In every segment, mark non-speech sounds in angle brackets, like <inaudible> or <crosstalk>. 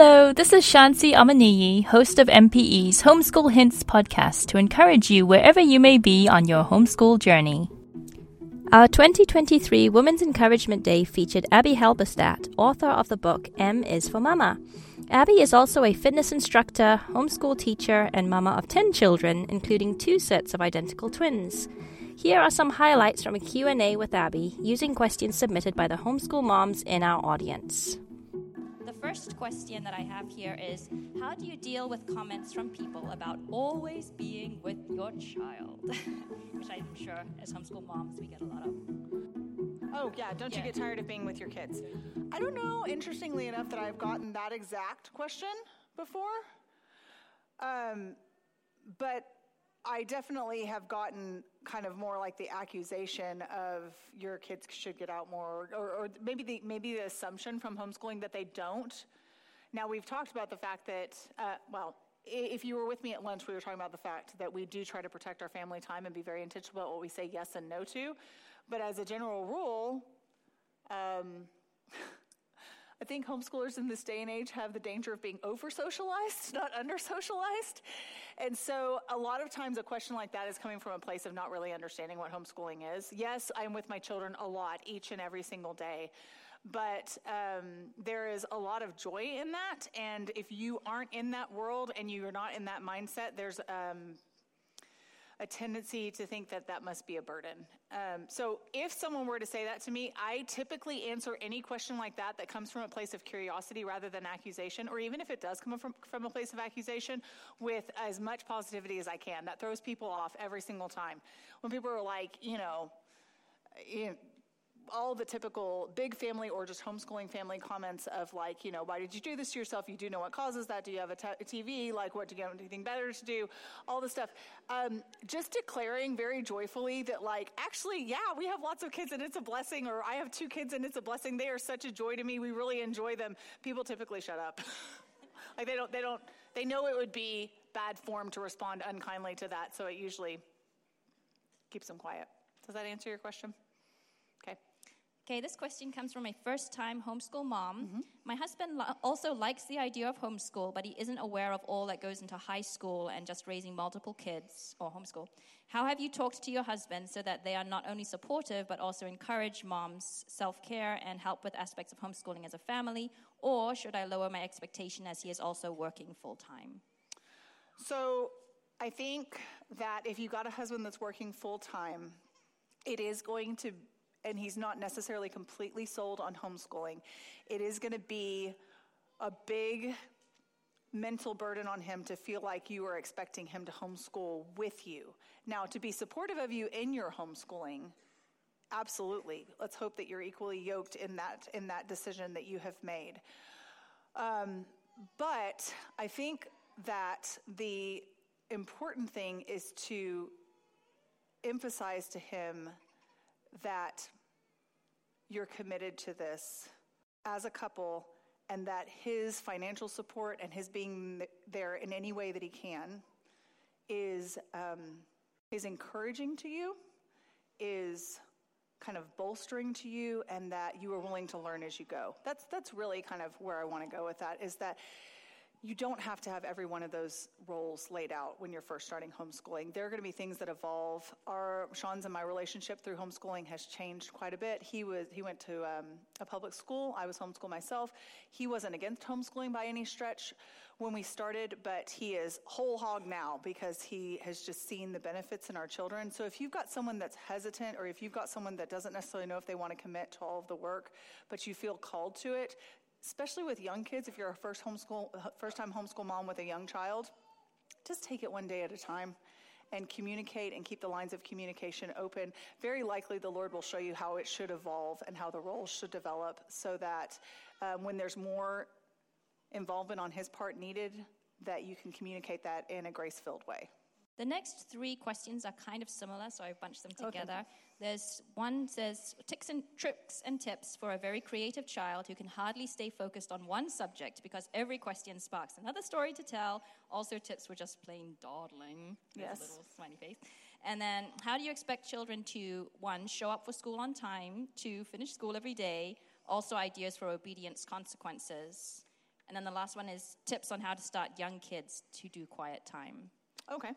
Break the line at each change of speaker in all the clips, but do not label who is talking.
Hello, this is Shansi Amaniyi, host of MPE's Homeschool Hints podcast to encourage you wherever you may be on your homeschool journey. Our 2023 Women's Encouragement Day featured Abbie Halberstadt, author of the book M is for Mama. Abbie is also a fitness instructor, homeschool teacher, and mama of 10 children, including two sets of identical twins. Here are some highlights from a Q&A with Abbie using questions submitted by the homeschool moms in our audience.
The first question that I have here is How do you deal with comments from people about always being with your child? <laughs> Which I'm sure as homeschool moms we get a lot of.
Oh, yeah. Don't
Yeah.
you get tired of being with your kids? I don't know, interestingly enough, that I've gotten that exact question before. Um, but I definitely have gotten kind of more like the accusation of your kids should get out more, or, or maybe the maybe the assumption from homeschooling that they don't. Now we've talked about the fact that, uh, well, if you were with me at lunch, we were talking about the fact that we do try to protect our family time and be very intentional about what we say yes and no to. But as a general rule, um, <laughs> I think homeschoolers in this day and age have the danger of being over socialized, <laughs> not under socialized. And so, a lot of times, a question like that is coming from a place of not really understanding what homeschooling is. Yes, I'm with my children a lot, each and every single day. But um, there is a lot of joy in that. And if you aren't in that world and you're not in that mindset, there's um, a tendency to think that that must be a burden. Um, so if someone were to say that to me, I typically answer any question like that that comes from a place of curiosity rather than accusation, or even if it does come from, from a place of accusation, with as much positivity as I can. That throws people off every single time. When people are like, you know, you know all the typical big family or just homeschooling family comments of like, you know, why did you do this to yourself? You do know what causes that. Do you have a t- TV? Like, what do you have anything better to do? All this stuff. Um, just declaring very joyfully that, like, actually, yeah, we have lots of kids and it's a blessing, or I have two kids and it's a blessing. They are such a joy to me. We really enjoy them. People typically shut up. <laughs> like, they don't, they don't, they know it would be bad form to respond unkindly to that. So it usually keeps them quiet. Does that answer your question? Okay.
This question comes from a first time homeschool mom.
Mm-hmm.
My husband li- also likes the idea of homeschool, but he isn't aware of all that goes into high school and just raising multiple kids or homeschool. How have you talked to your husband so that they are not only supportive but also encourage mom's self care and help with aspects of homeschooling as a family? Or should I lower my expectation as he is also working full time?
So I think that if you've got a husband that's working full time, it is going to, and he's not necessarily completely sold on homeschooling, it is going to be a big mental burden on him to feel like you are expecting him to homeschool with you. Now, to be supportive of you in your homeschooling, absolutely. Let's hope that you're equally yoked in that in that decision that you have made. Um, but I think that the important thing is to emphasize to him that you're committed to this as a couple and that his financial support and his being there in any way that he can is um, is encouraging to you is kind of bolstering to you and that you are willing to learn as you go. That's that's really kind of where i want to go with that is that you don't have to have every one of those roles laid out when you're first starting homeschooling. There are going to be things that evolve. Our Sean's and my relationship through homeschooling has changed quite a bit. He was he went to um, a public school. I was homeschooled myself. He wasn't against homeschooling by any stretch when we started, but he is whole hog now because he has just seen the benefits in our children. So if you've got someone that's hesitant, or if you've got someone that doesn't necessarily know if they want to commit to all of the work, but you feel called to it, especially with young kids, if you're a first homeschool, first time homeschool mom with a young child, just take it one day at a time and communicate and keep the lines of communication open. Very likely, the Lord will show you how it should evolve and how the roles should develop so that um, when there's more involvement on His part needed, that you can communicate that in a grace filled way.
The next three questions are kind of similar, so I bunched them
Okay.
There's one says tricks and tricks and tips for a very creative child who can hardly stay focused on one subject because every question sparks another story to tell. Also, tips for just plain dawdling. There's
Yes.
a little smiley face. And then, how do you expect children to one show up for school on time, two finish school every day? Also, ideas for obedience consequences. And then the last one is tips on how to start young kids to do quiet time.
Okay.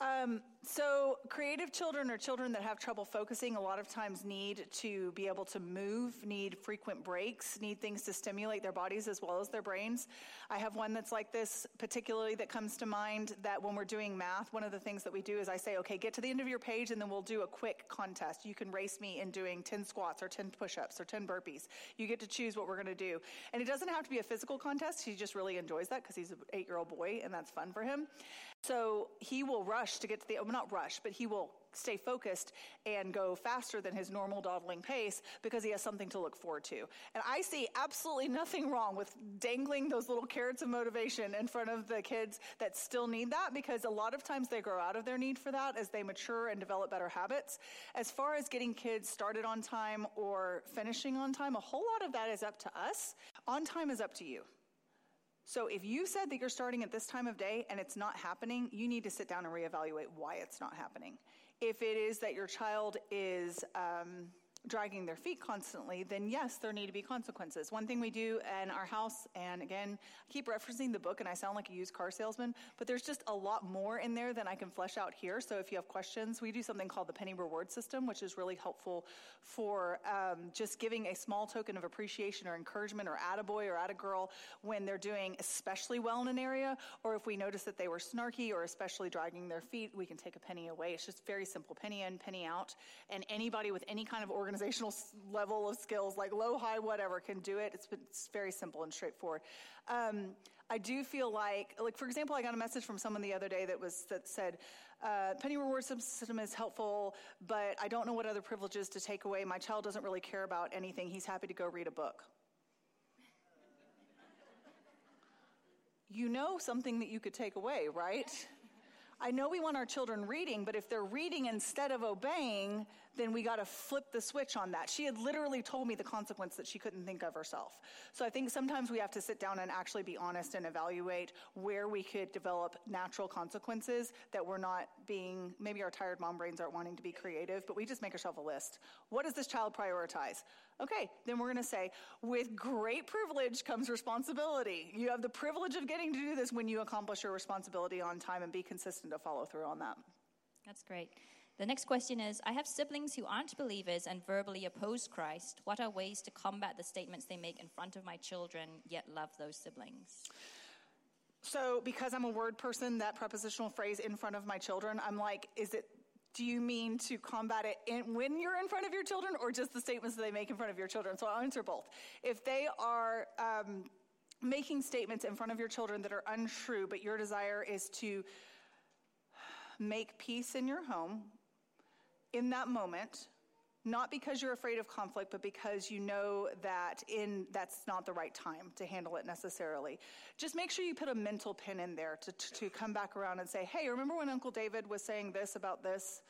Um, so, creative children or children that have trouble focusing a lot of times need to be able to move, need frequent breaks, need things to stimulate their bodies as well as their brains. I have one that's like this, particularly that comes to mind that when we're doing math, one of the things that we do is I say, okay, get to the end of your page and then we'll do a quick contest. You can race me in doing 10 squats or 10 push ups or 10 burpees. You get to choose what we're going to do. And it doesn't have to be a physical contest. He just really enjoys that because he's an eight year old boy and that's fun for him. So he will rush to get to the, well, not rush, but he will stay focused and go faster than his normal dawdling pace because he has something to look forward to. And I see absolutely nothing wrong with dangling those little carrots of motivation in front of the kids that still need that because a lot of times they grow out of their need for that as they mature and develop better habits. As far as getting kids started on time or finishing on time, a whole lot of that is up to us. On time is up to you. So if you said that you're starting at this time of day and it's not happening, you need to sit down and reevaluate why it's not happening. If it is that your child is, um, dragging their feet constantly, then yes, there need to be consequences. One thing we do in our house, and again, I keep referencing the book and I sound like a used car salesman, but there's just a lot more in there than I can flesh out here. So if you have questions, we do something called the penny reward system, which is really helpful for um, just giving a small token of appreciation or encouragement or attaboy or attagirl when they're doing especially well in an area, or if we notice that they were snarky or especially dragging their feet, we can take a penny away. It's just very simple penny in, penny out. And anybody with any kind of organization organizational level of skills, like low, high, whatever, can do it. It's, it's very simple and straightforward. Um, I do feel like, like for example, I got a message from someone the other day that was that said, uh, "Penny reward system is helpful, but I don't know what other privileges to take away. My child doesn't really care about anything. He's happy to go read a book." you know something that you could take away, right? I know we want our children reading, but if they're reading instead of obeying, then we got to flip the switch on that. She had literally told me the consequence that she couldn't think of herself. So I think sometimes we have to sit down and actually be honest and evaluate where we could develop natural consequences that we're not being, maybe our tired mom brains aren't wanting to be creative, but we just make ourselves a list. What does this child prioritize? Okay, then we're going to say, with great privilege comes responsibility. You have the privilege of getting to do this when you accomplish your responsibility on time and be consistent to follow through on that.
That's great. The next question is I have siblings who aren't believers and verbally oppose Christ. What are ways to combat the statements they make in front of my children, yet love those siblings?
So, because I'm a word person, that prepositional phrase in front of my children, I'm like, is it do you mean to combat it in, when you're in front of your children or just the statements that they make in front of your children? So I'll answer both. If they are um, making statements in front of your children that are untrue, but your desire is to make peace in your home in that moment, not because you're afraid of conflict, but because you know that in that's not the right time to handle it necessarily. Just make sure you put a mental pin in there to, to, to come back around and say, hey, remember when Uncle David was saying this about this?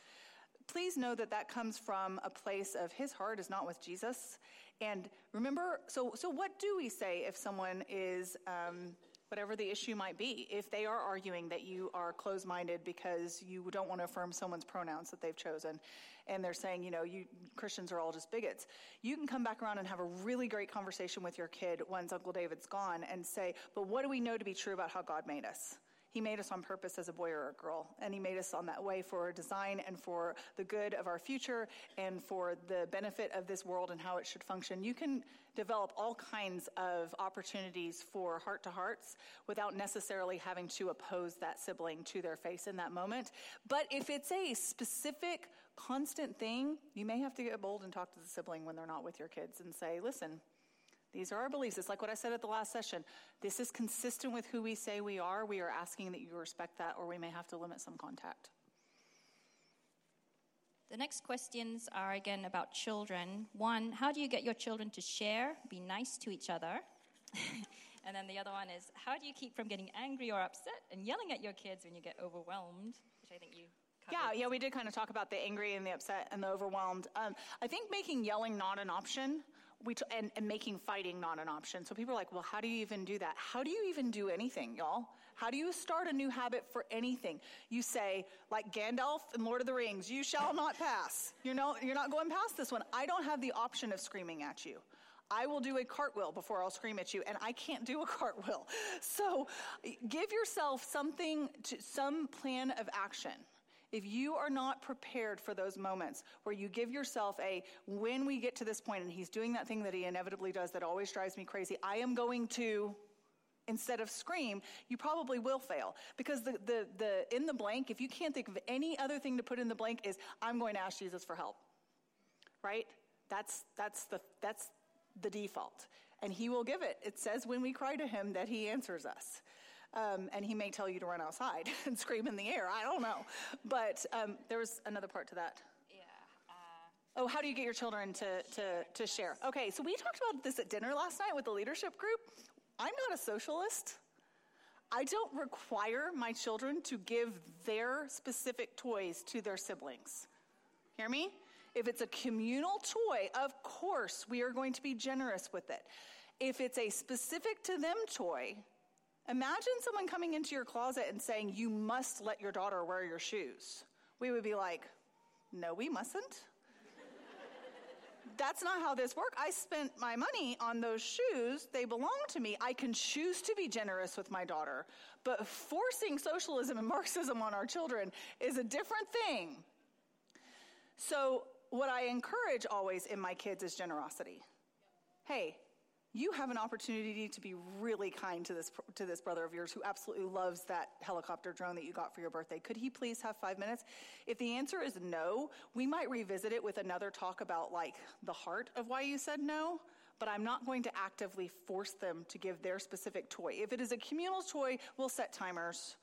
Please know that that comes from a place of his heart is not with Jesus. And remember, so, so what do we say if someone is, um, whatever the issue might be, if they are arguing that you are closed minded because you don't want to affirm someone's pronouns that they've chosen, and they're saying, you know, you Christians are all just bigots, you can come back around and have a really great conversation with your kid once Uncle David's gone and say, but what do we know to be true about how God made us? He made us on purpose as a boy or a girl, and He made us on that way for design and for the good of our future and for the benefit of this world and how it should function. You can develop all kinds of opportunities for heart to hearts without necessarily having to oppose that sibling to their face in that moment. But if it's a specific, constant thing, you may have to get bold and talk to the sibling when they're not with your kids and say, listen, these are our beliefs. It's like what I said at the last session. This is consistent with who we say we are. We are asking that you respect that, or we may have to limit some contact.
The next questions are again about children. One, how do you get your children to share, be nice to each other? <laughs> and then the other one is, how do you keep from getting angry or upset and yelling at your kids when you get overwhelmed? Which I think you
yeah, yeah, we did kind of talk about the angry and the upset and the overwhelmed. Um, I think making yelling not an option we t- and, and making fighting not an option. So people are like, well, how do you even do that? How do you even do anything, y'all? How do you start a new habit for anything? You say, like Gandalf in Lord of the Rings, you shall not pass. You know, you're not going past this one. I don't have the option of screaming at you. I will do a cartwheel before I'll scream at you, and I can't do a <laughs> cartwheel. So give yourself something, to, some plan of action. If you are not prepared for those moments where you give yourself a, when we get to this point and he's doing that thing that he inevitably does that always drives me crazy, I am going to, instead of scream, you probably will fail. Because the, the, the, in the blank, if you can't think of any other thing to put in the blank, is, I'm going to ask Jesus for help. Right? That's, that's, the, that's the default. And he will give it. It says when we cry to him that he answers us. Um, and he may tell you to run outside <laughs> and scream in the air. I don't know. But um, there was another part to that.
Yeah.
Uh, oh, how do you get your children to, to, to share? Okay, so we talked about this at dinner last night with the leadership group. I'm not a socialist. I don't require my children to give their specific toys to their siblings. Hear me? If it's a communal toy, of course we are going to be generous with it. If it's a specific to them toy, imagine someone coming into your closet and saying, You must let your daughter wear your shoes. We would be like, No, we mustn't. That's not how this works. I spent my money on those shoes. They belong to me. I can choose to be generous with my daughter. But forcing socialism and Marxism on our children is a different thing. So what I encourage always in my kids is generosity. Hey, you have an opportunity to be really kind to this to this brother of yours who absolutely loves that helicopter drone that you got for your birthday. Could he please have 5 minutes? If the answer is no, we might revisit it with another talk about like the heart of why you said no, but I'm not going to actively force them to give their specific toy. If it is a communal toy, we'll set timers.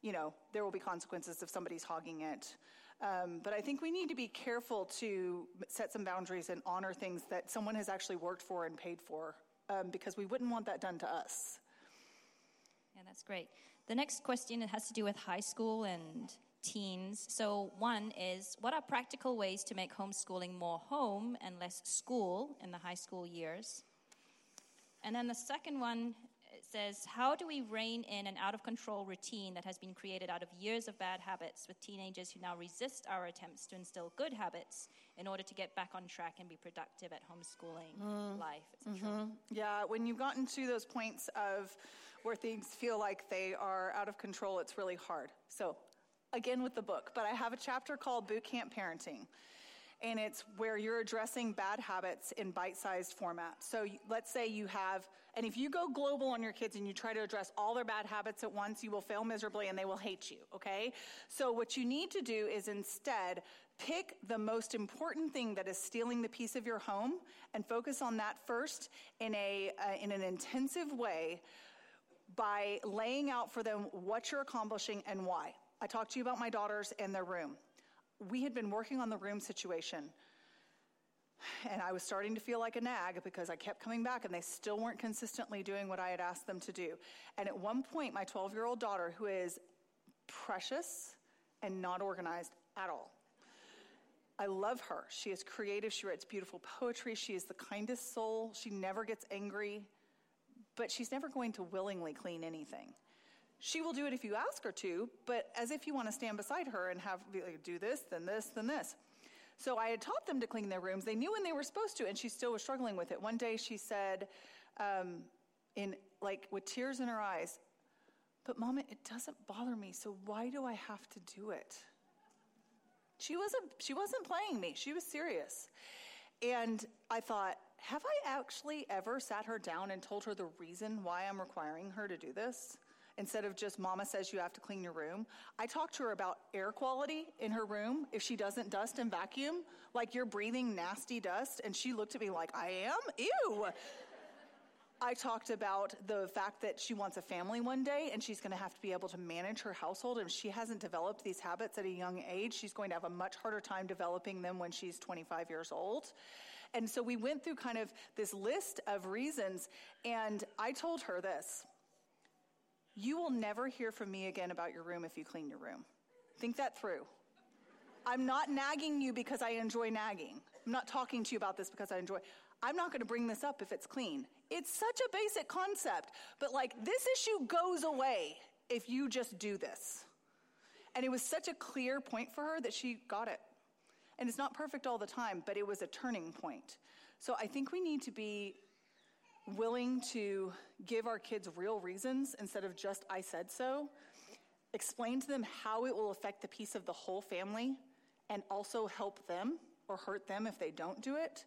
You know, there will be consequences if somebody's hogging it. Um, but I think we need to be careful to set some boundaries and honor things that someone has actually worked for and paid for, um, because we wouldn't want that done to us.
Yeah, that's great. The next question it has to do with high school and teens. So one is, what are practical ways to make homeschooling more home and less school in the high school years? And then the second one says, How do we rein in an out of control routine that has been created out of years of bad habits with teenagers who now resist our attempts to instill good habits in order to get back on track and be productive at homeschooling mm. life,
mm-hmm. Yeah, when you've gotten to those points of where things feel like they are out of control, it's really hard. So, again with the book, but I have a chapter called Boot Camp Parenting and it's where you're addressing bad habits in bite-sized format. So let's say you have, and if you go global on your kids and you try to address all their bad habits at once, you will fail miserably and they will hate you, okay? So what you need to do is instead pick the most important thing that is stealing the peace of your home and focus on that first in a uh, in an intensive way by laying out for them what you're accomplishing and why. I talked to you about my daughters and their room we had been working on the room situation. And I was starting to feel like a nag because I kept coming back and they still weren't consistently doing what I had asked them to do. And at one point, my 12 year old daughter, who is precious and not organized at all, I love her. She is creative. She writes beautiful poetry. She is the kindest soul. She never gets angry, but she's never going to willingly clean anything. She will do it if you ask her to, but as if you want to stand beside her and have do this, then this, then this. So I had taught them to clean their rooms. They knew when they were supposed to, and she still was struggling with it. One day she said, um, in like with tears in her eyes, "But mama, it doesn't bother me. So why do I have to do it?" She wasn't. She wasn't playing me. She was serious. And I thought, have I actually ever sat her down and told her the reason why I'm requiring her to do this? Instead of just mama says you have to clean your room. I talked to her about air quality in her room if she doesn't dust and vacuum, like you're breathing nasty dust. And she looked at me like, I am? Ew. I talked about the fact that she wants a family one day and she's going to have to be able to manage her household. And if she hasn't developed these habits at a young age, she's going to have a much harder time developing them when she's 25 years old. And so we went through kind of this list of reasons. And I told her this you will never hear from me again about your room if you clean your room. Think that through. I'm not nagging you because I enjoy nagging. I'm not talking to you about this because I enjoy. I'm not going to bring this up if it's clean. It's such a basic concept, but like this issue goes away if you just do this. And it was such a clear point for her that she got it. And it's not perfect all the time, but it was a turning point. So I think we need to be willing to give our kids real reasons instead of just I said so, explain to them how it will affect the peace of the whole family and also help them or hurt them if they don't do it,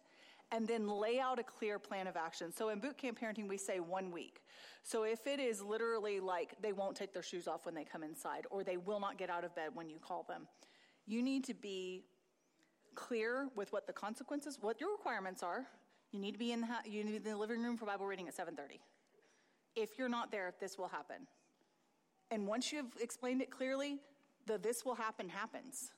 and then lay out a clear plan of action. So in boot camp parenting, we say one week. So if it is literally like they won't take their shoes off when they come inside, or they will not get out of bed when you call them, you need to be clear with what the consequences, what your requirements are. You need to be in the, you need to be in the living room for Bible reading at 7:30. If you're not there, this will happen. And once you've explained it clearly, the this will happen happens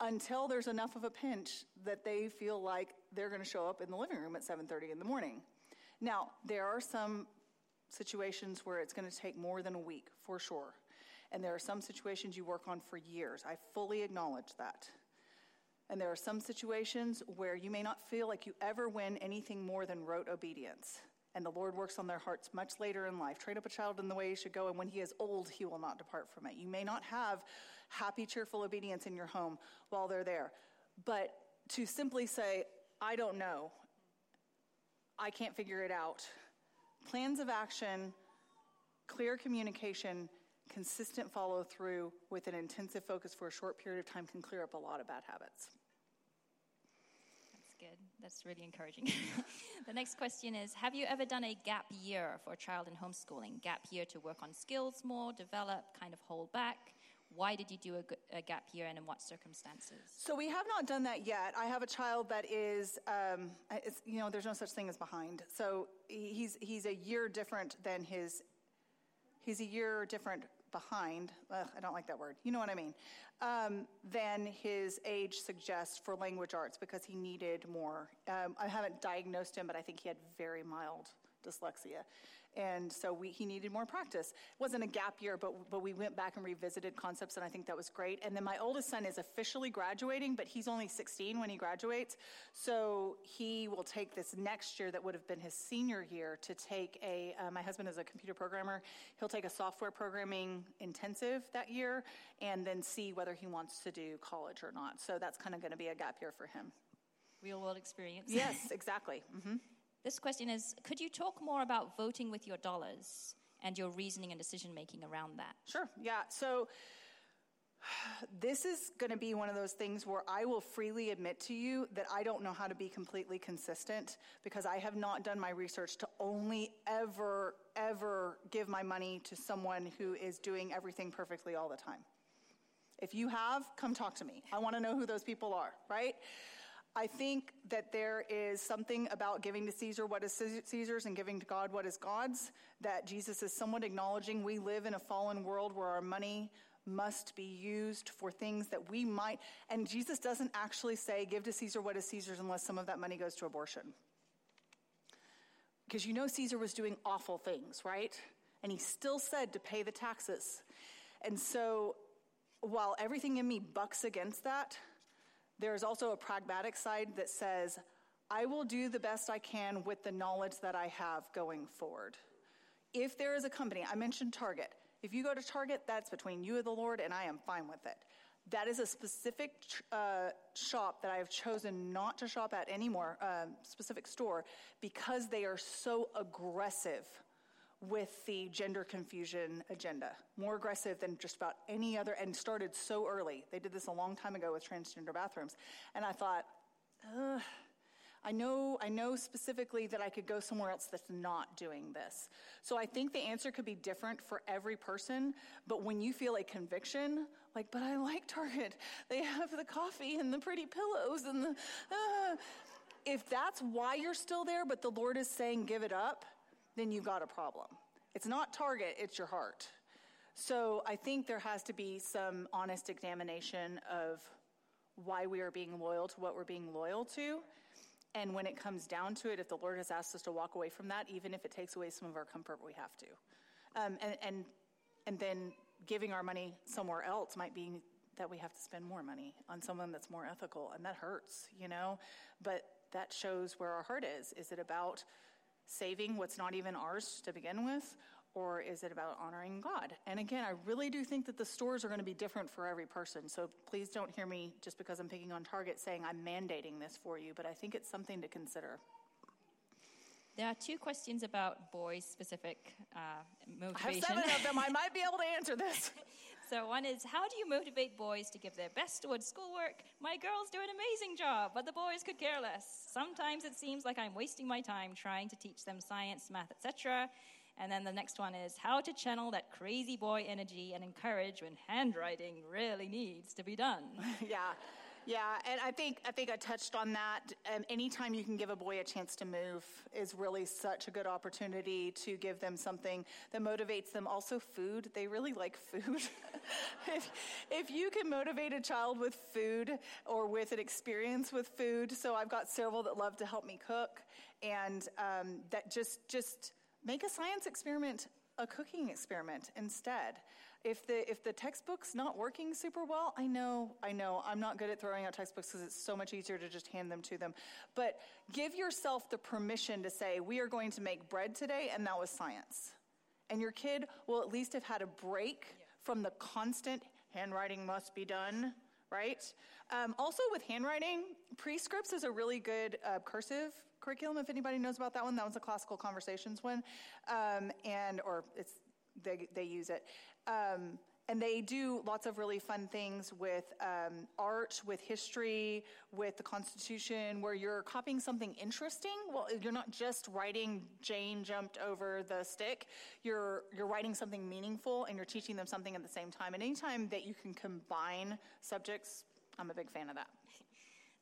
until there's enough of a pinch that they feel like they're going to show up in the living room at 7:30 in the morning. Now, there are some situations where it's going to take more than a week for sure. And there are some situations you work on for years. I fully acknowledge that. And there are some situations where you may not feel like you ever win anything more than rote obedience. And the Lord works on their hearts much later in life. Train up a child in the way he should go, and when he is old, he will not depart from it. You may not have happy, cheerful obedience in your home while they're there. But to simply say, I don't know, I can't figure it out, plans of action, clear communication, consistent follow through with an intensive focus for a short period of time can clear up a lot of bad habits.
That's good. That's really encouraging. <laughs> the next question is Have you ever done a gap year for a child in homeschooling? Gap year to work on skills more, develop, kind of hold back? Why did you do a, a, gap year and in what circumstances?
So we have not done that yet. I have a child that is, um, you know, there's no such thing as behind. So he's he's a year different than his. He's a year different behind. Ugh, I don't like that word. You know what I mean? Um, than his age suggests for language arts because he needed more. Um, I haven't diagnosed him, but I think he had very mild dyslexia. And so we, he needed more practice. It wasn't a gap year, but, but we went back and revisited concepts, and I think that was great. And then my oldest son is officially graduating, but he's only 16 when he graduates. So he will take this next year that would have been his senior year to take a, uh, my husband is a computer programmer. He'll take a software programming intensive that year and then see whether he wants to do college or not. So that's kind of going to be a gap year for him.
Real world experience.
Yes, <laughs> exactly. Mm-hmm.
This question is Could you talk more about voting with your dollars and your reasoning and decision making around that?
Sure, yeah. So, this is going to be one of those things where I will freely admit to you that I don't know how to be completely consistent because I have not done my research to only ever, ever give my money to someone who is doing everything perfectly all the time. If you have, come talk to me. I want to know who those people are, right? I think that there is something about giving to Caesar what is Caesar's and giving to God what is God's that Jesus is somewhat acknowledging we live in a fallen world where our money must be used for things that we might. And Jesus doesn't actually say, give to Caesar what is Caesar's unless some of that money goes to abortion. Because you know Caesar was doing awful things, right? And he still said to pay the taxes. And so while everything in me bucks against that, there's also a pragmatic side that says, I will do the best I can with the knowledge that I have going forward. If there is a company, I mentioned Target. If you go to Target, that's between you and the Lord, and I am fine with it. That is a specific uh, shop that I have chosen not to shop at anymore, uh, specific store, because they are so aggressive with the gender confusion agenda, more aggressive than just about any other, and started so early. They did this a long time ago with transgender bathrooms. And I thought, I know, I know specifically that I could go somewhere else that's not doing this. So I think the answer could be different for every person, but when you feel a conviction, like, but I like Target, they have the coffee and the pretty pillows and the, uh, if that's why you're still there, but the Lord is saying give it up, then you've got a problem. It's not target, it's your heart. So I think there has to be some honest examination of why we are being loyal to what we're being loyal to. And when it comes down to it, if the Lord has asked us to walk away from that, even if it takes away some of our comfort, we have to. Um, and, and, and then giving our money somewhere else might be that we have to spend more money on someone that's more ethical, and that hurts, you know? But that shows where our heart is. Is it about saving what's not even ours to begin with? Or is it about honoring God? And again, I really do think that the stores are going to be different for every person. So please don't hear me just because I'm picking on Target saying I'm mandating this for you, but I think it's something to consider.
There are two questions about boys specific uh,
I have seven of them. I <laughs> might be able to answer this. <laughs>
so, one is how do you motivate boys to give their best towards schoolwork? My girls do an amazing job, but the boys could care less. Sometimes it seems like I'm wasting my time trying to teach them science, math, etc. And then the next one is how to channel that crazy boy energy and encourage when handwriting really needs to be done. <laughs>
yeah. Yeah, and I think I think I touched on that. Um, anytime you can give a boy a chance to move is really such a good opportunity to give them something that motivates them. Also, food. They really like food. <laughs> if, if you can motivate a child with food or with an experience with food, so I've got several that love to help me cook, and um, that just just make a science experiment a cooking experiment instead. If the if the textbook's not working super well, I know, I know, I'm not good at throwing out textbooks because it's so much easier to just hand them to them. But give yourself the permission to say, we are going to make bread today, and that was science. And your kid will at least have had a break from the constant handwriting must be done, right? Um, also, with handwriting, Prescripts is a really good uh, cursive curriculum. If anybody knows about that one, that was a classical conversations one, um, and or it's they they use it. Um, and they do lots of really fun things with um, art, with history, with the Constitution, where you're copying something interesting. Well, you're not just writing Jane jumped over the stick. You're you're writing something meaningful, and you're teaching them something at the same time. And anytime that you can combine subjects, I'm a big fan of that.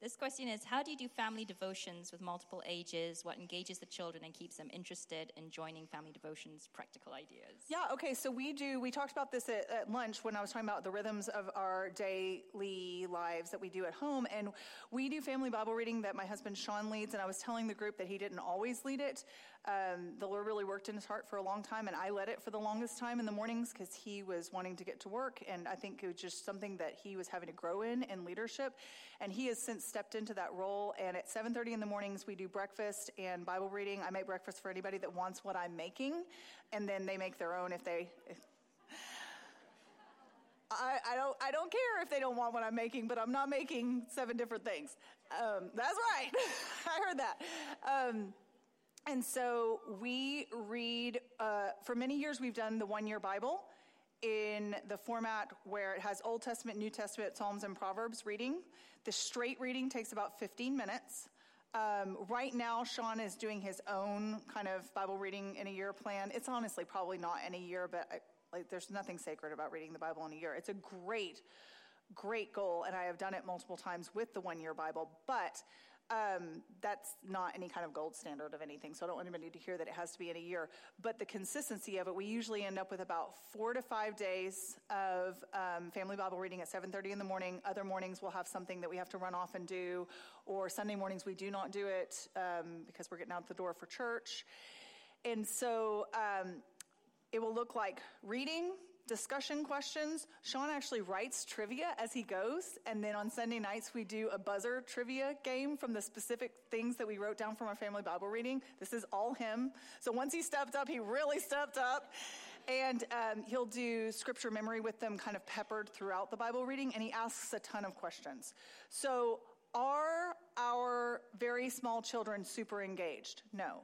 This question is How do you do family devotions with multiple ages? What engages the children and keeps them interested in joining family devotions? Practical ideas.
Yeah, okay, so we do, we talked about this at, at, lunch when I was talking about the rhythms of our daily lives that we do at home. And we do family Bible reading that my husband Sean leads. And I was telling the group that he didn't always lead it. Um, the Lord really worked in his heart for a long time, and I led it for the longest time in the mornings because he was wanting to get to work. And I think it was just something that he was having to grow in in leadership. And he has since stepped into that role. And at 7:30 in the mornings, we do breakfast and Bible reading. I make breakfast for anybody that wants what I'm making, and then they make their own if they. <laughs> I, I, don't. I don't care if they don't want what I'm making, but I'm not making seven different things. Um, that's right. <laughs> I heard that. Um, and so we read. Uh, for many years, we've done the one-year Bible in the format where it has Old Testament, New Testament, Psalms, and Proverbs reading. The straight reading takes about 15 minutes. Um, right now, Sean is doing his own kind of Bible reading in a year plan. It's honestly probably not in a year, but I, like, there's nothing sacred about reading the Bible in a year. It's a great, great goal, and I have done it multiple times with the one year Bible, but um, that's not any kind of gold standard of anything. So I don't want anybody to hear that it has to be in a year. But the consistency of it, we usually end up with about four to five days of um, family Bible reading at 7:30 in the morning. Other mornings we'll have something that we have to run off and do, or Sunday mornings we do not do it um, because we're getting out the door for church. And so um, it will look like reading, discussion questions. Sean actually writes trivia as he goes. And then on Sunday nights, we do a buzzer trivia game from the specific things that we wrote down from our family Bible reading. This is all him. So once he stepped up, he really stepped up. And um, he'll do scripture memory with them, kind of peppered throughout the Bible reading. And he asks a ton of questions. So are our very small children super engaged? No.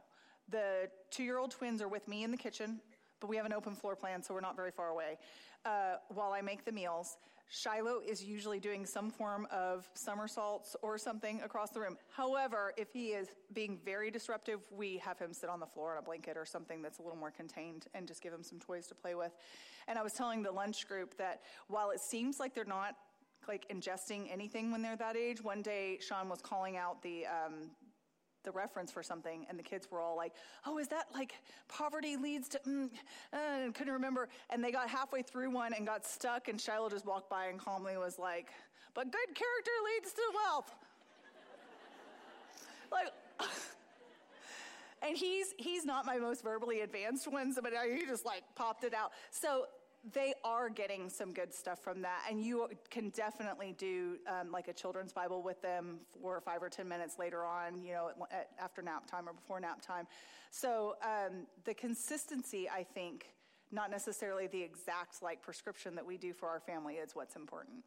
The two year old twins are with me in the kitchen but we have an open floor plan, so we're not very far away. Uh, while I make the meals, Shiloh is usually doing some form of somersaults or something across the room. However, if he is being very disruptive, we have him sit on the floor on a blanket or something that's a little more contained and just give him some toys to play with. And I was telling the lunch group that while it seems like they're not like ingesting anything when they're that age, one day Sean was calling out the um, the reference for something, and the kids were all like, "Oh, is that like poverty leads to?" Mm, uh, couldn't remember, and they got halfway through one and got stuck, and Shiloh just walked by and calmly was like, "But good character leads to wealth." <laughs> like. <laughs> and he's he's not my most verbally advanced one, but he just like popped it out. So they are getting some good stuff from that. And you can definitely do um, like a children's Bible with them for five or 10 minutes later on, you know, at, after nap time or before nap time. So um, the consistency, I think, not necessarily the exact like prescription that we do for our family is what's important.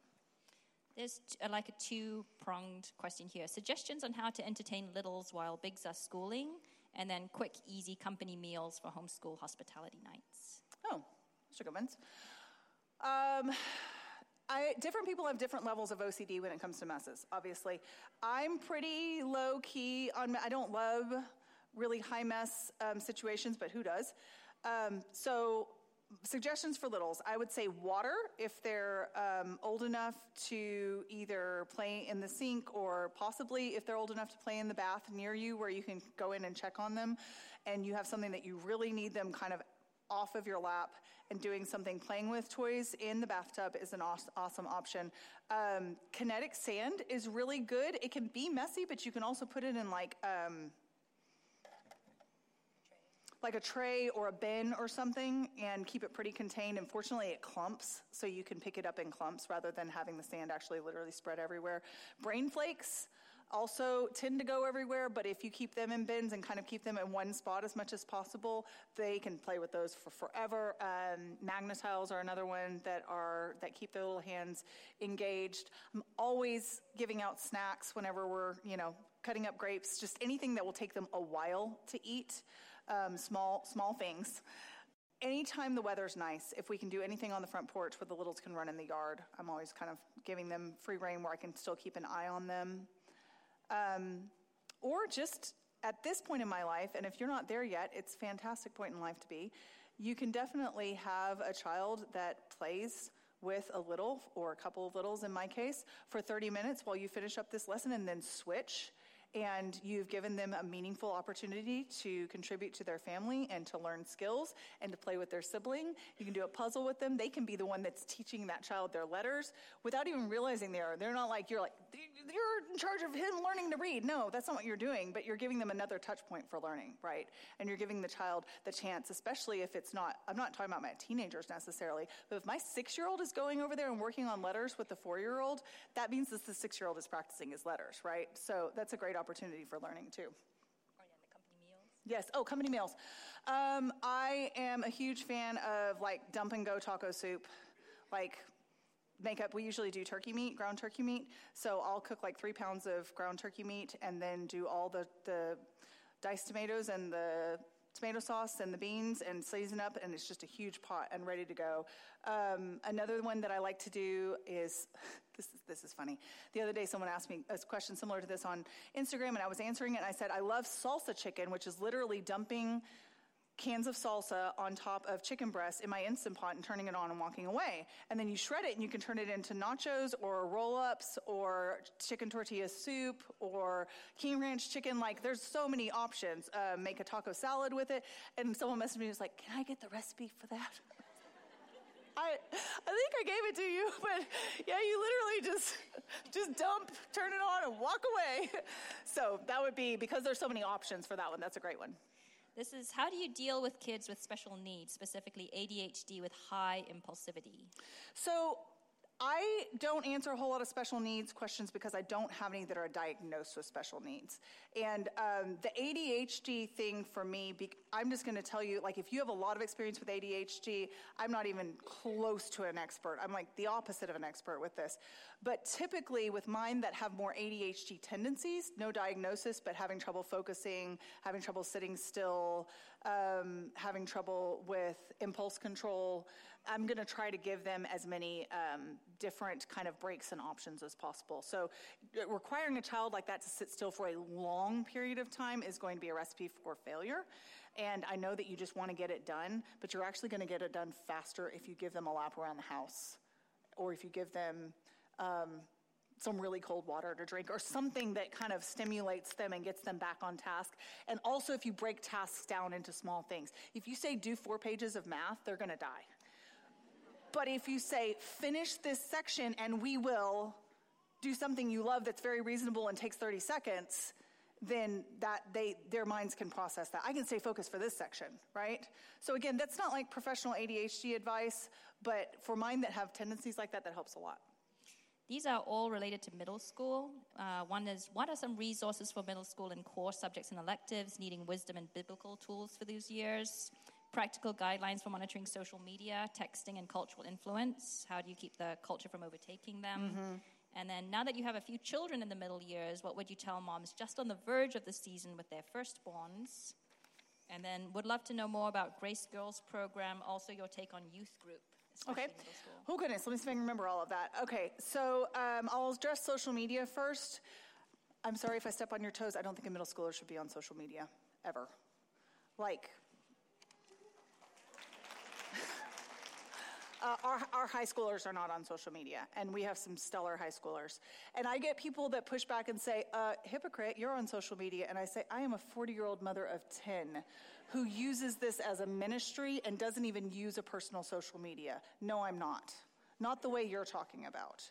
There's uh, like a two pronged question here. Suggestions on how to entertain littles while bigs are schooling and then quick, easy company meals for homeschool hospitality nights.
Oh, are. Um, I, different people have different levels of OCD when it comes to messes, obviously. I'm pretty low key on, I don't love really high mess um, situations, but who does? Um, so, suggestions for littles I would say water if they're um, old enough to either play in the sink or possibly if they're old enough to play in the bath near you where you can go in and check on them and you have something that you really need them kind of off of your lap and doing something playing with toys in the bathtub is an awesome option um, kinetic sand is really good it can be messy but you can also put it in like um, like a tray or a bin or something and keep it pretty contained. Unfortunately, it clumps, so you can pick it up in clumps rather than having the sand actually literally spread everywhere. Brain flakes also tend to go everywhere, but if you keep them in bins and kind of keep them in one spot as much as possible, they can play with those for forever. Um, Magna-Tiles are another one that are that keep their little hands engaged. I'm always giving out snacks whenever we're you know cutting up grapes, just anything that will take them a while to eat um, small, small things. Anytime the weather's nice, if we can do anything on the front porch where the littles can run in the yard, I'm always kind of giving them free reign where I can still keep an eye on them. Um, or just at this point in my life, and if you're not there yet, it's a fantastic point in life to be. You can definitely have a child that plays with a little or a couple of littles in my case for 30 minutes while you finish up this lesson and then switch and you've given them a meaningful opportunity to contribute to their family and to learn skills and to play with their sibling. You can do a puzzle with them. They can be the one that's teaching that child their letters without even realizing they are. They're not like, you're like, you're in charge of him learning to read. No, that's not what you're doing, but you're giving them another touch point for learning, right? And you're giving the child the chance, especially if it's not, I'm not talking about my teenagers necessarily, but if my six year old is going over there and working on letters with the four year old, that means that the six year old is practicing his letters, right? So that's a great opportunity for learning too.
Oh, yeah, the company meals.
Yes. Oh, company meals. Um, I am a huge fan of like dump and go taco soup. Like make up, we usually do turkey meat, ground turkey meat. So I'll cook like three pounds of ground turkey meat and then do all the, the diced tomatoes and the tomato sauce and the beans and season up, and it's just a huge pot and ready to go. Um, another one that I like to do is <laughs> this is this is funny. The other day, someone asked me a question similar to this on Instagram, and I was answering it. and I said, "I love salsa chicken, which is literally dumping." Cans of salsa on top of chicken breast in my Instant Pot and turning it on and walking away. And then you shred it and you can turn it into nachos or roll ups or chicken tortilla soup or King Ranch chicken. Like there's so many options. Uh, make a taco salad with it. And someone messaged me and was like, Can I get the recipe for that? <laughs> I, I think I gave it to you, <laughs> but yeah, you literally just, just dump, turn it on, and walk away. <laughs> So that would be because there's so many options for that one. That's a great one.
This is how do you deal with kids with special needs, specifically ADHD with high impulsivity?
So, I don't answer a whole lot of special needs questions because I don't have any that are diagnosed with special needs. And um, the ADHD thing for me, be, I'm just going to tell you, like, if you have a lot of experience with ADHD, I'm not even close to an expert. I'm like the opposite of an expert with this. But typically, with mine that have more ADHD tendencies, no diagnosis, but having trouble focusing, having trouble sitting still, um, having trouble with impulse control, I'm going to try to give them as many um, different kind of breaks and options as possible. So, requiring a child like that to sit still for a long period of time is going to be a recipe for failure. And I know that you just want to get it done, but you're actually going to get it done faster if you give them a lap around the house or if you give them um, some really cold water to drink or something that kind of stimulates them and gets them back on task. And also, if you break tasks down into small things, if you say do four pages of math, they're going to die. But if you say finish this section and we will do something you love that's very reasonable and takes 30 seconds, then that they their minds can process that. I can stay focused for this section, right? So again, that's not like professional ADHD advice, but for mine that have tendencies like that, that helps a lot.
These are all related to middle school. Uh, one is what are some resources for middle school and core subjects and electives needing wisdom and biblical tools for these years? Practical guidelines for monitoring social media, texting, and cultural influence. How do you keep the culture from overtaking them? Mm-hmm. And then, now that you have a few children in the middle years, what would you tell moms just on the verge of the season with their firstborns? And then would love to know more about Grace Girls program, also your take on youth group.
Okay. Oh, goodness. Let me see if I can remember all of that. Okay. So um, I'll address social media first. I'm sorry if I step on your toes. I don't think a middle schooler should be on social media ever. Like, uh, our, our high schoolers are not on social media, and we have some stellar high schoolers. And I get people that push back and say, uh, hypocrite, you're on social media. And I say, I am a 40 year old mother of 10 who uses this as a ministry and doesn't even use a personal social media. No, I'm not. Not the way you're talking about.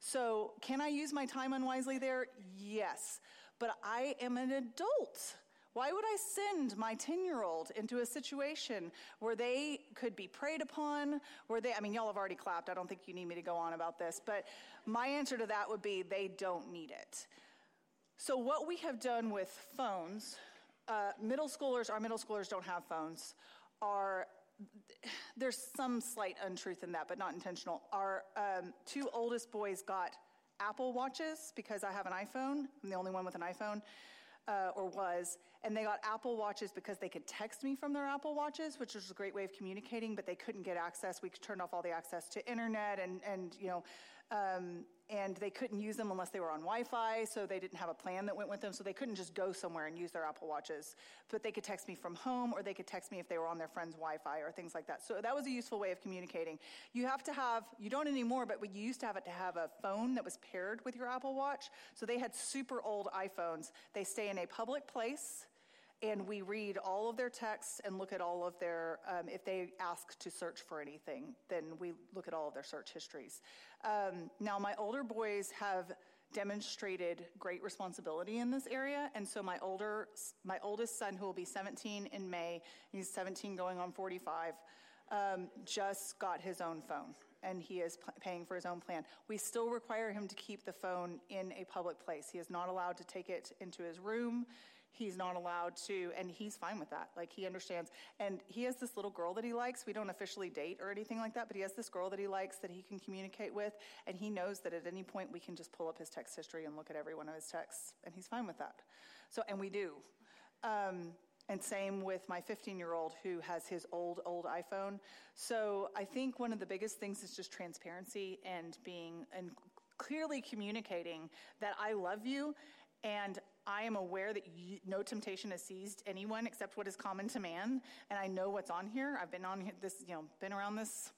So, can I use my time unwisely there? Yes. But I am an adult. Why would I send my 10 year old into a situation where they could be preyed upon? Where they, I mean, y'all have already clapped. I don't think you need me to go on about this. But my answer to that would be they don't need it. So, what we have done with phones, uh, middle schoolers, our middle schoolers don't have phones, are there's some slight untruth in that, but not intentional. Our um, two oldest boys got Apple Watches because I have an iPhone. I'm the only one with an iPhone uh, or was, and they got Apple Watches because they could text me from their Apple Watches, which was a great way of communicating, but they couldn't get access. We turned off all the access to internet and, and you know, um, and they couldn't use them unless they were on Wi-Fi, so they didn't have a plan that went with them, so they couldn't just go somewhere and use their Apple Watches. But they could text me from home, or they could text me if they were on their friend's Wi-Fi or things like that. So that was a useful way of communicating. You have to have, you don't anymore, but you used to have it to have a phone that was paired with your Apple Watch. So they had super old iPhones. They stay in a public place and we read all of their texts and look at all of their, um, if they ask to search for anything, then we look at all of their search histories. Um, now, my older boys have demonstrated great responsibility in this area, and so my older, my oldest son, who will be 17 in May, he's 17 going on 45, um, just got his own phone and he is p- paying for his own plan. We still require him to keep the phone in a public place. He is not allowed to take it into his room he's not allowed to, and he's fine with that. Like he understands. And he has this little girl that he likes. We don't officially date or anything like that, but he has this girl that he likes that he can communicate with, and he knows that at any point we can just pull up his text history and look at every one of his texts, and he's fine with that. So, and we do. Um, and same with my 15 year old who has his old, old iPhone. So I think one of the biggest things is just transparency and being and clearly communicating that I love you and I am aware that you, no temptation has seized anyone except what is common to man. And I know what's on here. I've been on this, you know, been around this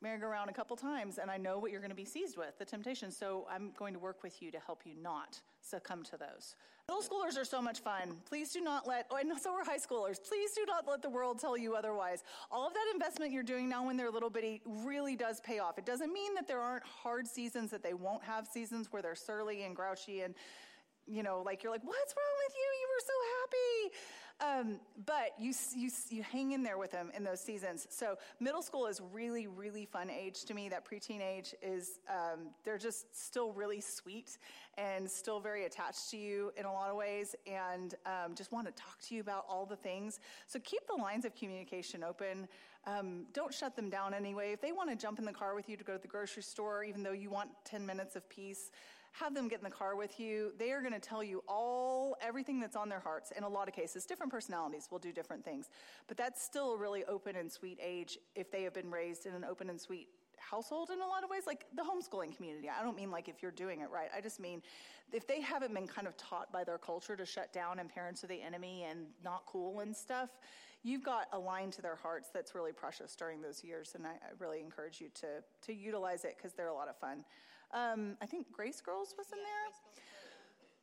merry-go-round a couple times, and I know what you're going to be seized with, the temptation. So I'm going to work with you to help you not succumb to those. Middle schoolers are so much fun. Please do not let, oh, and so are high schoolers. Please do not let the world tell you otherwise. All of that investment you're doing now when they're little bitty really does pay off. It doesn't mean that there aren't hard seasons, that they won't have seasons where they're surly and grouchy and you know, like you're like, what's wrong with you? You were so happy. Um, but you, you, you hang in there with them in those seasons. So middle school is really, really fun age to me. That preteen age is, um, they're just still really sweet and still very attached to you in a lot of ways and um, just want to talk to you about all the things. So keep the lines of communication open. Um, don't shut them down anyway. If they want to jump in the car with you to go to the grocery store, even though you want 10 minutes of peace, have them get in the car with you. They are going to tell you all, everything that's on their hearts. In a lot of cases, different personalities will do different things. But that's still a really open and sweet age if they have been raised in an open and sweet household in a lot of ways, like the homeschooling community. I don't mean like if you're doing it right. I just mean if they haven't been kind of taught by their culture to shut down and parents are the enemy and not cool and stuff, you've got a line to their hearts that's really precious during those years. And I, I really encourage you to, to utilize it because they're a lot of fun. Um, I think Grace Girls was in yeah, there.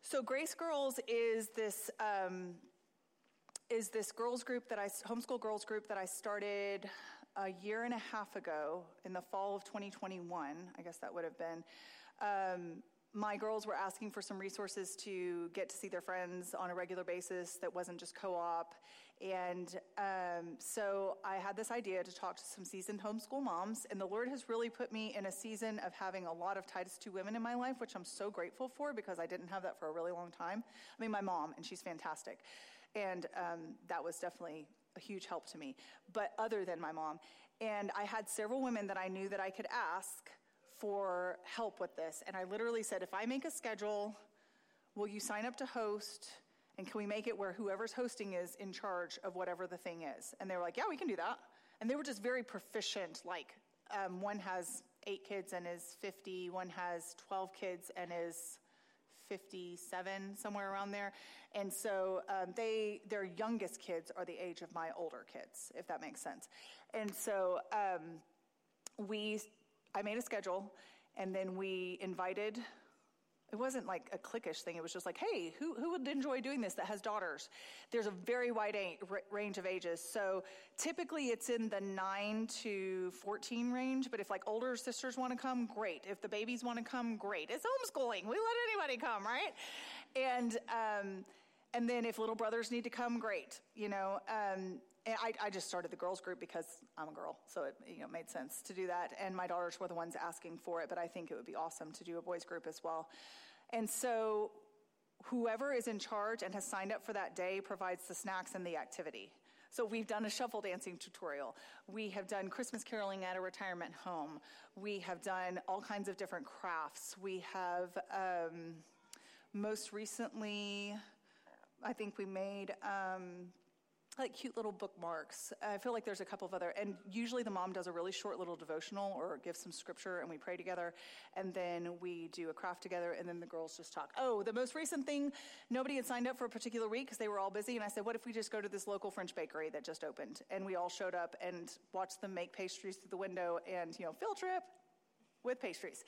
So Grace Girls is this um, is this girls group that I homeschool girls group that I started a year and a half ago in the fall of 2021. I guess that would have been. Um, my girls were asking for some resources to get to see their friends on a regular basis that wasn't just co op. And um, so I had this idea to talk to some seasoned homeschool moms. And the Lord has really put me in a season of having a lot of Titus 2 women in my life, which I'm so grateful for because I didn't have that for a really long time. I mean, my mom, and she's fantastic. And um, that was definitely a huge help to me. But other than my mom, and I had several women that I knew that I could ask for help with this. And I literally said, if I make a schedule, will you sign up to host? And can we make it where whoever's hosting is in charge of whatever the thing is? And they were like, yeah, we can do that. And they were just very proficient. Like, um, one has eight kids and is 50, one has 12 kids and is 57, somewhere around there. And so um, they, their youngest kids are the age of my older kids, if that makes sense. And so um, we, I made a schedule, and then we invited it wasn't like a cliquish thing. It was just like, hey, who, who would enjoy doing this that has daughters? There's a very wide a- range of ages. So typically it's in the 9 to 14 range, but if like older sisters want to come, great. If the babies want to come, great. It's homeschooling. We let anybody come, right? And, um, and then if little brothers need to come, great. You know, um, and I, I, just started the girls group because I'm a girl, so it you know made sense to do that. And my daughters were the ones asking for it, but I think it would be awesome to do a boys group as well. And so, whoever is in charge and has signed up for that day provides the snacks and the activity. So we've done a shuffle dancing tutorial. We have done Christmas caroling at a retirement home. We have done all kinds of different crafts. We have um, most recently, I think we made um, like cute little bookmarks. I feel like there's a couple of other, and usually the mom does a really short little devotional or gives some scripture and we pray together, and then we do a craft together, and then the girls just talk. Oh, the most recent thing, nobody had signed up for a particular week because they were all busy, and I said, what if we just go to this local French bakery that just opened? And we all showed up and watched them make pastries through the window, and you know, field trip, with pastries.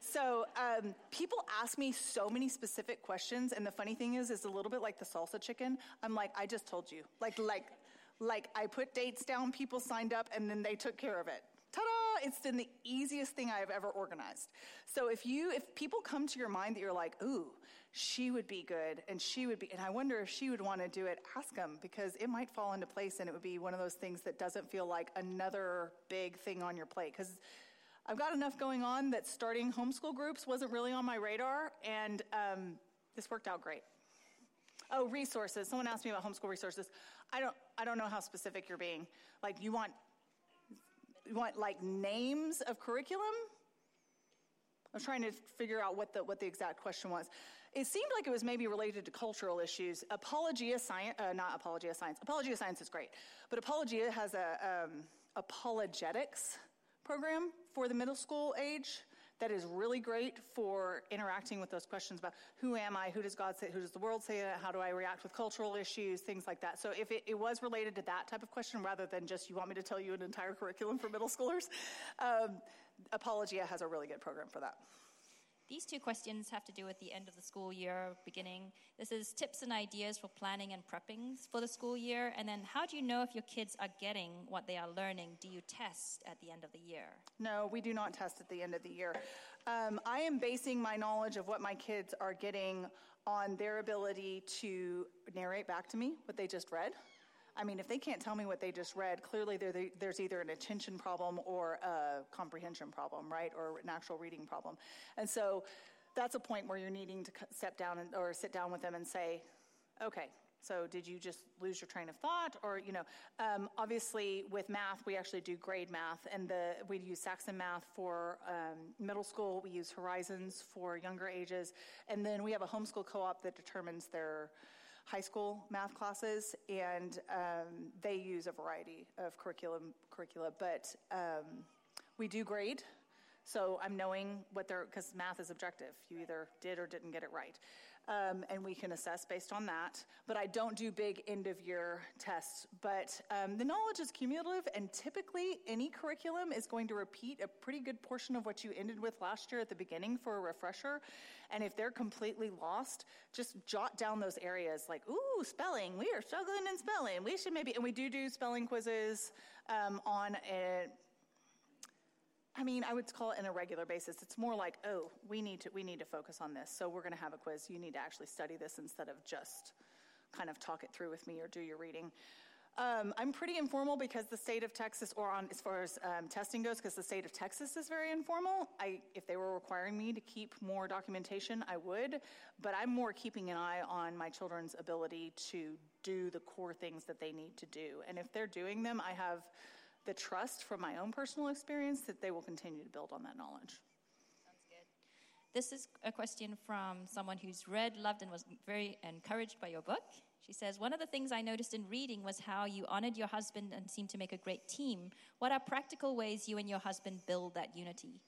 So um, people ask me so many specific questions, and the funny thing is, it's a little bit like the salsa chicken. I'm like, I just told you, like, like, like I put dates down, people signed up, and then they took care of it. Ta-da! It's been the easiest thing I've ever organized. So if you, if people come to your mind that you're like, ooh, she would be good, and she would be, and I wonder if she would want to do it, ask them because it might fall into place, and it would be one of those things that doesn't feel like another big thing on your plate because I've got enough going on that starting homeschool groups wasn't really on my radar, and um, this worked out great. Oh, resources. Someone asked me about homeschool resources. I don't, I don't know how specific you're being. Like, you want, you want like names of curriculum? I'm trying to figure out what the, what the exact question was. It seemed like it was maybe related to cultural issues. Apologia science, uh, not apologia science. Apologia science is great, but apologia has a um, apologetics program for the middle school age that is really great for interacting with those questions about who am I, who does God say, who does the world say, how do I react with cultural issues, things like that. So if it, it was related to that type of question rather than just you want me to tell you an entire curriculum for middle schoolers, um, Apologia has a really good program for that.
These two questions have to do with the end of the school year beginning. This is tips and ideas for planning and prepping for the school year. And then, how do you know if your kids are getting what they are learning? Do you test at the end of the year?
No, we do not test at the end of the year. Um, I am basing my knowledge of what my kids are getting on their ability to narrate back to me what they just read. I mean, if they can't tell me what they just read, clearly there's either an attention problem or a comprehension problem, right? Or an actual reading problem. And so that's a point where you're needing to step down and, or sit down with them and say, okay, so did you just lose your train of thought? Or, you know, um, obviously with math, we actually do grade math and the, we use Saxon math for um, middle school. We use Horizons for younger ages. And then we have a homeschool co-op that determines their, high school math classes, and um, they use a variety of curriculum curricula. But um, we do grade, so I'm knowing what they're because math is objective. You either did or didn't get it right um, and we can assess based on that. But I don't do big end of year tests. But um, the knowledge is cumulative, and typically any curriculum is going to repeat a pretty good portion of what you ended with last year at the beginning for a refresher. And if they're completely lost, just jot down those areas like, ooh, spelling, we are struggling in spelling. We should maybe, and we do do spelling quizzes um, on a I mean, I would call it on a regular basis. It's more like, oh, we need to we need to focus on this. So we're going to have a quiz. You need to actually study this instead of just kind of talk it through with me or do your reading. Um, I'm pretty informal because the state of Texas, or on as far as um, testing goes, because the state of Texas is very informal. I, if they were requiring me to keep more documentation, I would. But I'm more keeping an eye on my children's ability to do the core things that they need to do. And if they're doing them, I have the trust from my own personal experience that they will continue to build on that knowledge.
This is a question from someone who's read, loved, and was very encouraged by your book. She says, One of the things I noticed in reading was how you honored your husband and seemed to make a great team. What are practical ways you and your husband build that unity?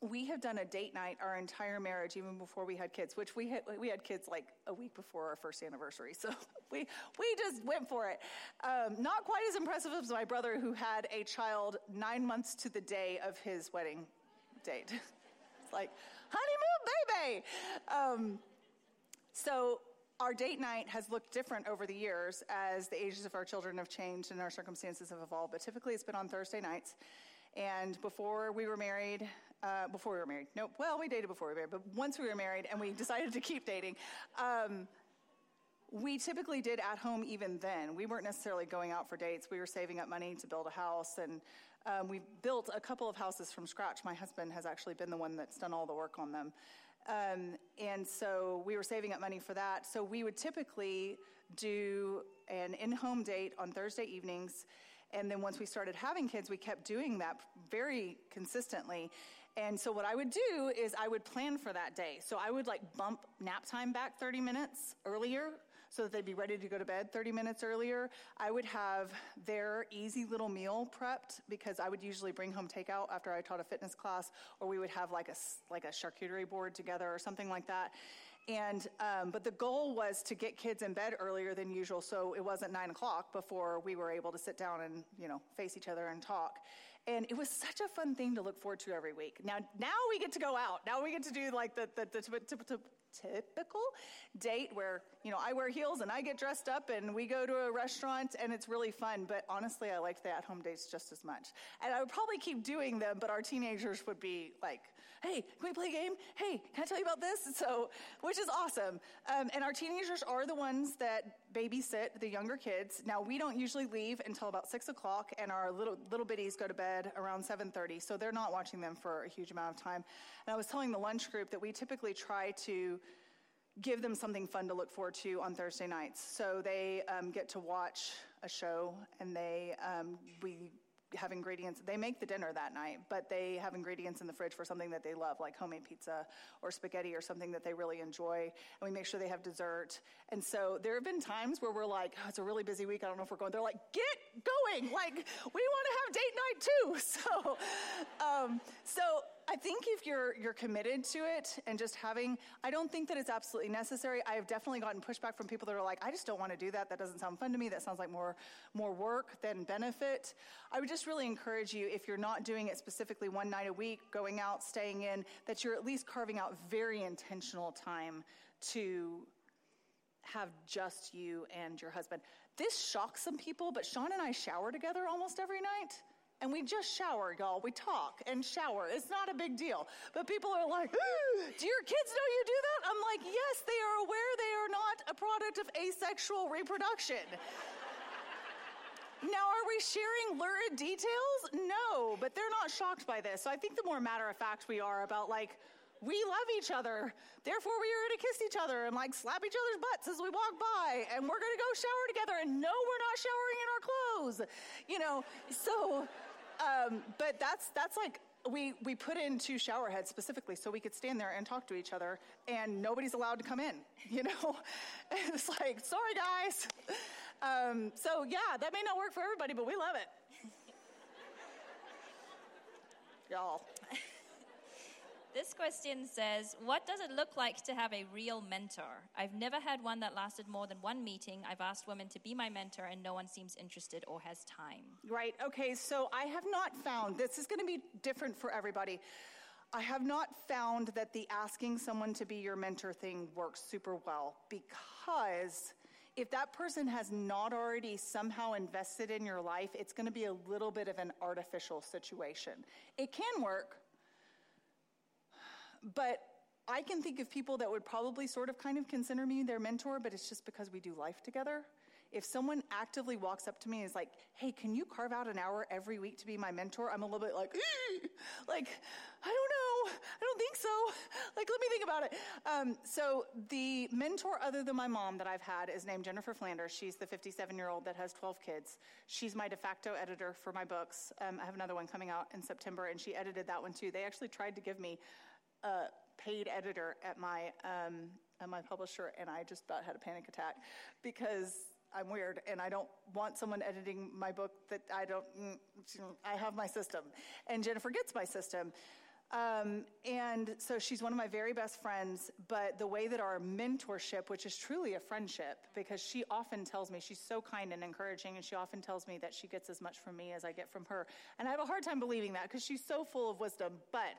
We have done a date night our entire marriage, even before we had kids, which we had, we had kids like a week before our first anniversary. So <laughs> we, we just went for it. Um, not quite as impressive as my brother, who had a child nine months to the day of his wedding date. <laughs> it's like, honeymoon baby. Um, so our date night has looked different over the years as the ages of our children have changed and our circumstances have evolved. But typically it's been on Thursday nights. And before we were married, uh, before we were married. No, well, we dated before we were married, but once we were married and we <laughs> decided to keep dating, um, we typically did at home even then. We weren't necessarily going out for dates. We were saving up money to build a house, and um, we built a couple of houses from scratch. My husband has actually been the one that's done all the work on them. Um, and so we were saving up money for that. So we would typically do an in home date on Thursday evenings. And then once we started having kids, we kept doing that very consistently. And so what I would do is I would plan for that day. So I would like bump nap time back 30 minutes earlier so that they'd be ready to go to bed 30 minutes earlier. I would have their easy little meal prepped because I would usually bring home takeout after I taught a fitness class, or we would have like a like a charcuterie board together or something like that. And um, but the goal was to get kids in bed earlier than usual, so it wasn't nine o'clock before we were able to sit down and you know face each other and talk. And it was such a fun thing to look forward to every week. Now, now we get to go out. Now we get to do like the, the, the, typical date where, you know, I wear heels and I get dressed up and we go to a restaurant and it's really fun. But honestly, I liked the at home dates just as much. And I would probably keep doing them, but our teenagers would be like, hey, can we play a game? Hey, can I tell you about this? <laughs> So, which is awesome. Um, and our teenagers are the ones that babysit the younger kids. Now, we don't usually leave until about six o'clock, and our little little biddies go to bed around seven thirty. So they're not watching them for a huge amount of time. And I was telling the lunch group that we typically try to give them something fun to look forward to on Thursday nights. So they um, get to watch a show, and they um, we have ingredients. They make the dinner that night, but they have ingredients in the fridge for something that they love, like homemade pizza or spaghetti or something that they really enjoy. And we make sure they have dessert. And so there have been times where we're like, oh, it's a really busy week. I don't know if we're going. They're like, get going. Like, we want to have date night too. <laughs> So, um, so I think if you're you're committed to it and just having, I don't think that it's absolutely necessary. I have definitely gotten pushback from people that are like, I just don't want to do that. That doesn't sound fun to me. That sounds like more more work than benefit. I would just really encourage you, if you're not doing it specifically one night a week, going out, staying in, that you're at least carving out very intentional time to have just you and your husband. This shocks some people, but Sean and I shower together almost every night and we just shower, y'all. We talk and shower. It's not a big deal. But people are like, do your kids know you do that? I'm like, yes, they are aware they are not a product of asexual reproduction. now, are we sharing lurid details? No, but they're not shocked by this. So I think the more matter of fact we are about, like, we love each other. Therefore, we are to kiss each other and like slap each other's butts as we walk by. And we're to go shower together. And no, we're not showering in our clothes. You know, so um, but that's that's like we we put in two shower heads specifically so we could stand there and talk to each other, and nobody's allowed to come in. <laughs> You know, <laughs> it's like sorry guys. Um, so yeah, that may not work for everybody, but we love it. <laughs> Y'all.
This question says, What does it look like to have a real mentor? I've never had one that lasted more than one meeting. I've asked women to be my mentor, and no one seems interested or has time.
Right. Okay. So I have not found, this is going to be different for everybody. I have not found that the asking someone to be your mentor thing works super well because if that person has not already somehow invested in your life, it's going to be a little bit of an artificial situation. It can work, but I can think of people that would probably sort of kind of consider me their mentor, but it's just because we do life together. If someone actively walks up to me and is like, hey, can you carve out an hour every week to be my mentor? I'm a little bit like, like, I don't know. I don't think so. Like, let me think about it. Um, so the mentor other than my mom that I've had is named Jennifer Flanders. She's the 57 year old that has 12 kids. She's my de facto editor for my books. Um, I have another one coming out in September, and she edited that one too. They actually tried to give me paid editor at my um, at my publisher, and I just about had a panic attack because I'm weird and I don't want someone editing my book that I don't. I have my system, and Jennifer gets my system. Um, and so she's one of my very best friends, but the way that our mentorship, which is truly a friendship, because she often tells me, she's so kind and encouraging, and she often tells me that she gets as much from me as I get from her. And I have a hard time believing that because she's so full of wisdom, but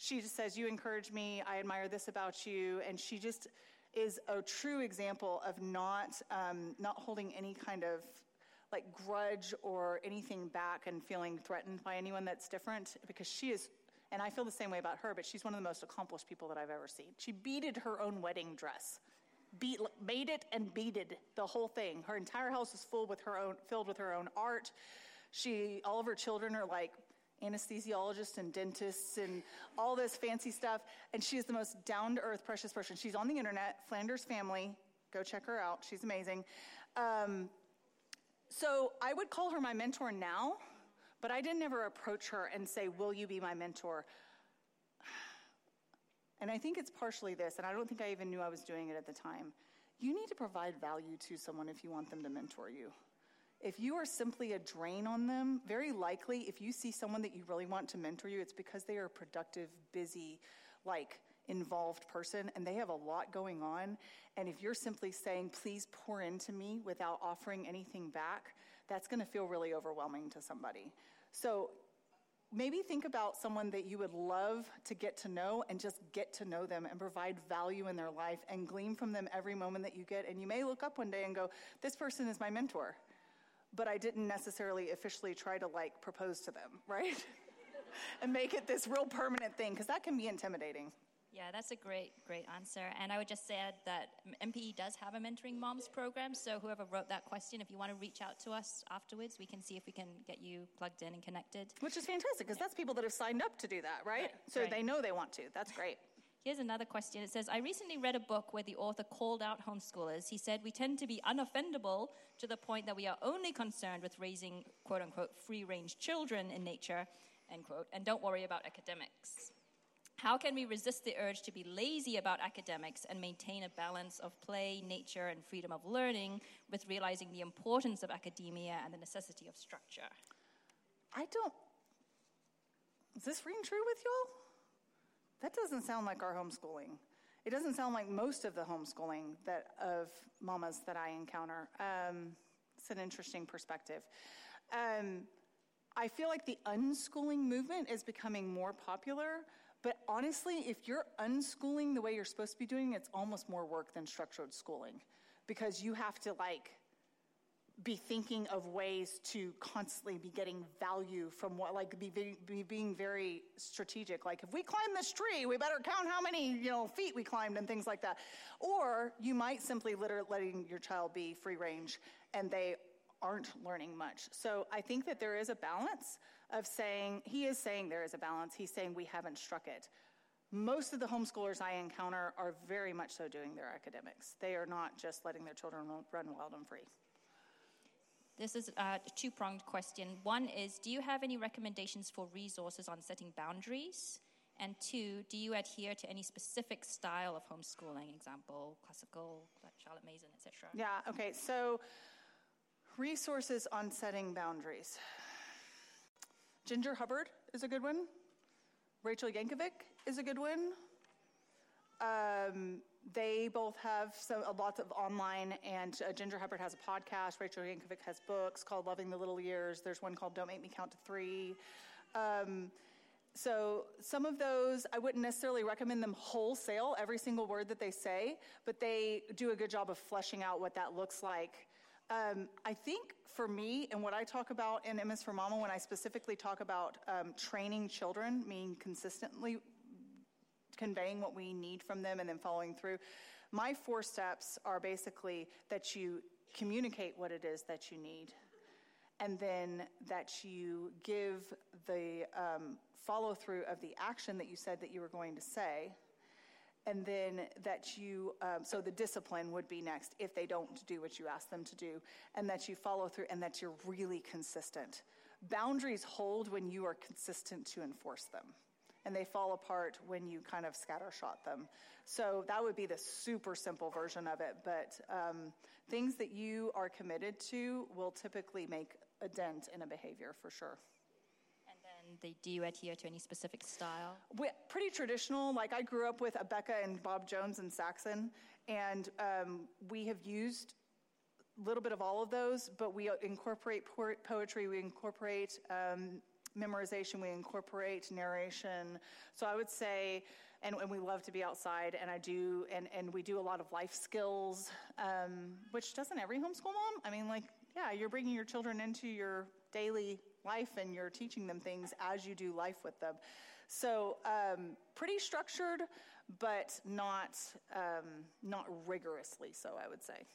she just says, You encourage me, I admire this about you, and she just is a true example of not, um, not holding any kind of like grudge or anything back and feeling threatened by anyone that's different because she is and I feel the same way about her, but she's one of the most accomplished people that I've ever seen. She beaded her own wedding dress. Beat, made it and beaded the whole thing. Her entire house is full with her own, filled with her own art. She, all of her children are like anesthesiologists and dentists and all this fancy stuff. And she is the most down to earth, precious person. She's on the internet, Flanders Family. Go check her out. She's amazing. Um, so I would call her my mentor now but I didn't ever approach her and say, Will you be my mentor? And I think it's partially this, and I don't think I even knew I was doing it at the time. You need to provide value to someone if you want them to mentor you. If you are simply a drain on them, very likely, if you see someone that you really want to mentor you, it's because they are a productive, busy, like, involved person and they have a lot going on. And if you're simply saying, please pour into me without offering anything back, that's going to feel really overwhelming to somebody. So maybe think about someone that you would love to get to know and just get to know them and provide value in their life and glean from them every moment that you get. And you may look up one day and go, This person is my mentor. But I didn't necessarily officially try to like propose to them, right? <laughs> and make it this real permanent thing, because that can be intimidating.
Yeah, that's a great, great answer. And I would just add that MPE does have a Mentoring Moms program. So whoever wrote that question, if you want to reach out to us afterwards, we can see if we can get you plugged in and connected.
Which is fantastic because that's people that have signed up to do that, right? right so right. they know they want to. That's great.
Here's another question. It says, I recently read a book where the author called out homeschoolers. He said, We tend to be unoffendable to the point that we are only concerned with raising, quote unquote, free range children in nature, end quote, and don't worry about academics. How can we resist the urge to be lazy about academics and maintain a balance of play, nature, and freedom of learning with realizing the importance of academia and the necessity of structure?
I don't. Is this ring true with y'all? That doesn't sound like our homeschooling. It doesn't sound like most of the homeschooling that of mamas that I encounter. Um, it's an interesting perspective. Um, I feel like the unschooling movement is becoming more popular, but honestly, if you're unschooling the way you're supposed to be doing, it's almost more work than structured schooling because you have to like be thinking of ways to constantly be getting value from what like be, be being very strategic like if we climb this tree we better count how many you know feet we climbed and things like that or you might simply literally letting your child be free range and they aren't learning much so i think that there is a balance of saying, he is saying there is a balance. He's saying we haven't struck it. Most of the homeschoolers I encounter are very much so doing their academics. They are not just letting their children run wild and free.
This is a two pronged question. One is Do you have any recommendations for resources on setting boundaries? And two, do you adhere to any specific style of homeschooling, example, classical, like Charlotte Mason, etc.?
Yeah, okay. So, resources on setting boundaries. Ginger Hubbard is a good one. Rachel Jankovic is a good one. Um, they both have some, lots of online, and uh, Ginger Hubbard has a podcast. Rachel Jankovic has books called Loving the Little Years. There's one called Don't Make Me Count to Three. Um, so some of those, I wouldn't necessarily recommend them wholesale, every single word that they say, but they do a good job of fleshing out what that looks like um, I think for me, and what I talk about in M is for Mama, when I specifically talk about um, training children, meaning consistently conveying what we need from them and then following through, my four steps are basically that you communicate what it is that you need, and then that you give the um, follow through of the action that you said that you were going to say and then that you, um, so the discipline would be next if they don't do what you ask them to do, and that you follow through and that you're really consistent. Boundaries hold when you are consistent to enforce them. And they fall apart when you kind of scattershot them. So that would be the super simple version of it. But um, things that you are committed to will typically make a dent in a behavior for sure.
And then they, do you adhere to any specific style?
We, pretty traditional. Like I grew up with Abeka and Bob Jones and Saxon, and um, we have used a little bit of all of those, but we incorporate poetry, we incorporate um, memorization, we incorporate narration. So I would say, and, and, we love to be outside, and I do, and, and we do a lot of life skills, um, which doesn't every homeschool mom? I mean, like, yeah, you're bringing your children into your daily life and you're teaching them things as you do life with them. So, um, pretty structured, but not, um, not rigorously so, I would say.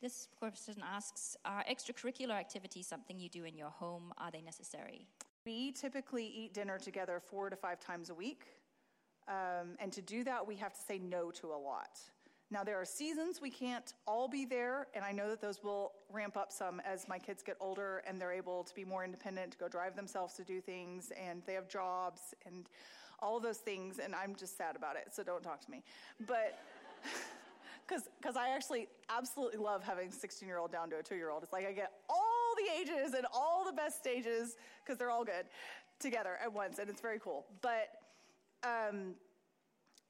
This question asks Are extracurricular activities something you do in your home? Are they necessary?
We typically eat dinner together four to five times a week. Um, and to do that, we have to say no to a lot. Now, there are seasons we can't all be there, and I know that those will ramp up some as my kids get older and they're able to be more independent, to go drive themselves to do things, and they have jobs and all those things, and I'm just sad about it, so don't talk to me. But. <laughs> because I actually absolutely love having 16 year old down to a two year old. It's like I get all the ages and all the best stages because they're all good together at once, and it's very cool. But um,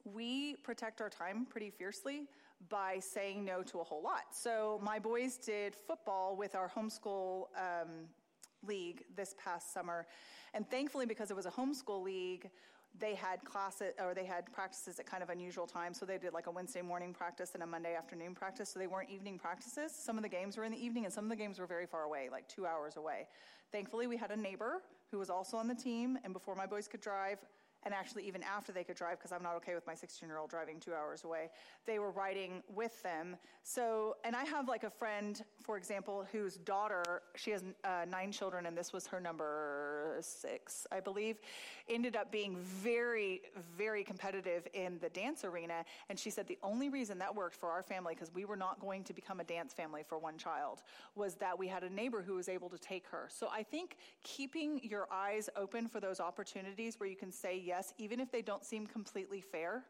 we protect our time pretty fiercely by saying no to a whole lot. So my boys did football with our homeschool um, league this past summer, and thankfully, because it was a homeschool league, they had classes or they had practices at kind of unusual times. So they did like a Wednesday morning practice and a Monday afternoon practice. So they weren't evening practices. Some of the games were in the evening and some of the games were very far away, like two hours away. Thankfully, we had a neighbor who was also on the team. And before my boys could drive, and actually even after they could drive because i'm not okay with my 16 year old driving two hours away they were riding with them so and i have like a friend for example whose daughter she has uh, nine children and this was her number six i believe ended up being very very competitive in the dance arena. And she said the only reason that worked for our family because we were not going to become a dance family for one child was that we had a neighbor who was able to take her. So i think keeping your eyes open for those opportunities where you can say yes, even if they don't seem completely fair,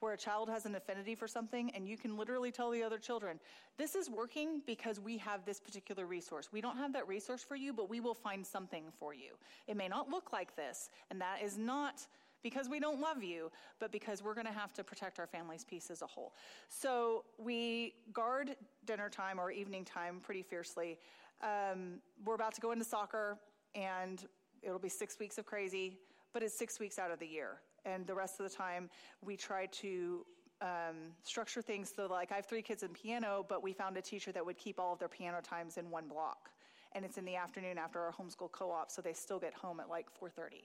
where a child has an affinity for something and you can literally tell the other children, this is working because we have this particular resource. We don't have that resource for you, but we will find something for you. It may not look like this, and that is not because we don't love you, but because we're going to have to protect our family's peace as a whole. So we guard dinner time or evening time pretty fiercely. Um, we're about to go into soccer, and it'll be six weeks of crazy but it's six weeks out of the year. And the rest of the time, we try to um, structure things so like I have three kids in piano, but we found a teacher that would keep all of their piano times in one block. And it's in the afternoon after our homeschool co-op, so they still get home at like 4:30.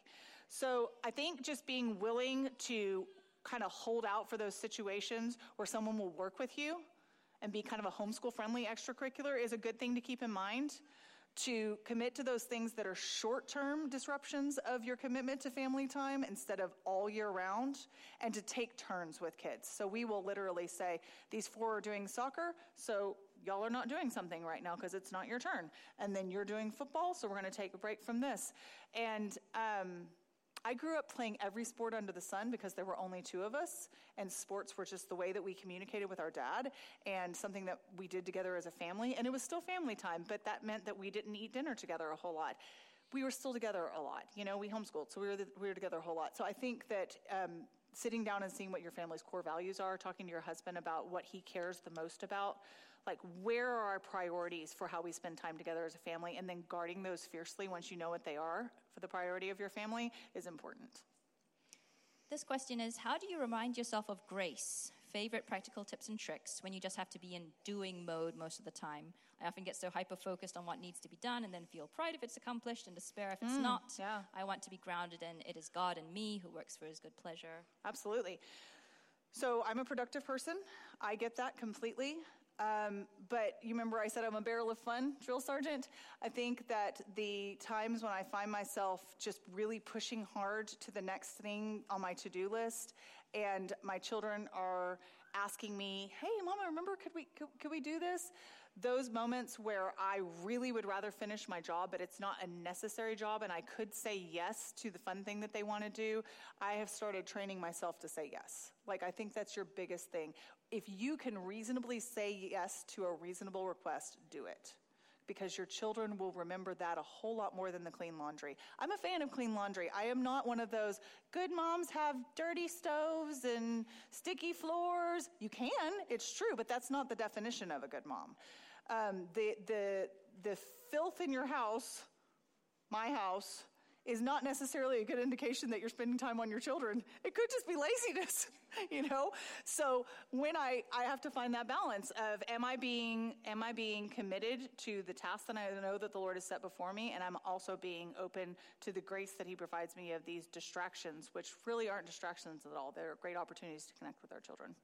So I think just being willing to kind of hold out for those situations where someone will work with you and be kind of a homeschool friendly extracurricular is a good thing to keep in mind to commit to those things that are short term disruptions of your commitment to family time instead of all year round, and to take turns with kids. So we will literally say, These four are doing soccer, so y'all are not doing something right now because it's not your turn. And then you're doing football, so we're going to take a break from this. And, um, I grew up playing every sport under the sun because there were only two of us, and sports were just the way that we communicated with our dad and something that we did together as a family. And it was still family time, but that meant that we didn't eat dinner together a whole lot. We were still together a lot. You know, we homeschooled, so we were, the, we were together a whole lot. So I think that um, sitting down and seeing what your family's core values are, talking to your husband about what he cares the most about, like where are our priorities for how we spend time together as a family, and then guarding those fiercely once you know what they are for the priority of your family is important.
This question is How do you remind yourself of grace? Favorite practical tips and tricks when you just have to be in doing mode most of the time? I often get so hyper focused on what needs to be done and then feel pride if it's accomplished and despair if it's mm, not.
Yeah.
I want to be grounded in it is God and me who works for his good pleasure.
Absolutely. So I'm a productive person. I get that completely. Um, but you remember I said I'm a barrel of fun drill sergeant? I think that the times when I find myself just really pushing hard to the next thing on my to do list, and my children are asking me, hey, mama, remember, could we, could, could we do this? Those moments where I really would rather finish my job, but it's not a necessary job, and I could say yes to the fun thing that they want to do, I have started training myself to say yes. Like, I think that's your biggest thing. If you can reasonably say yes to a reasonable request, do it because your children will remember that a whole lot more than the clean laundry. I'm a fan of clean laundry. I am not one of those good moms have dirty stoves and sticky floors. You can, it's true, but that's not the definition of a good mom. Um, the, the, the filth in your house, my house, is not necessarily a good indication that you're spending time on your children. It could just be laziness, <laughs> you know? So when I, I have to find that balance of am I being am I being committed to the task that I know that the Lord has set before me, and I'm also being open to the grace that He provides me of these distractions, which really aren't distractions at all. They're great opportunities to connect with our children.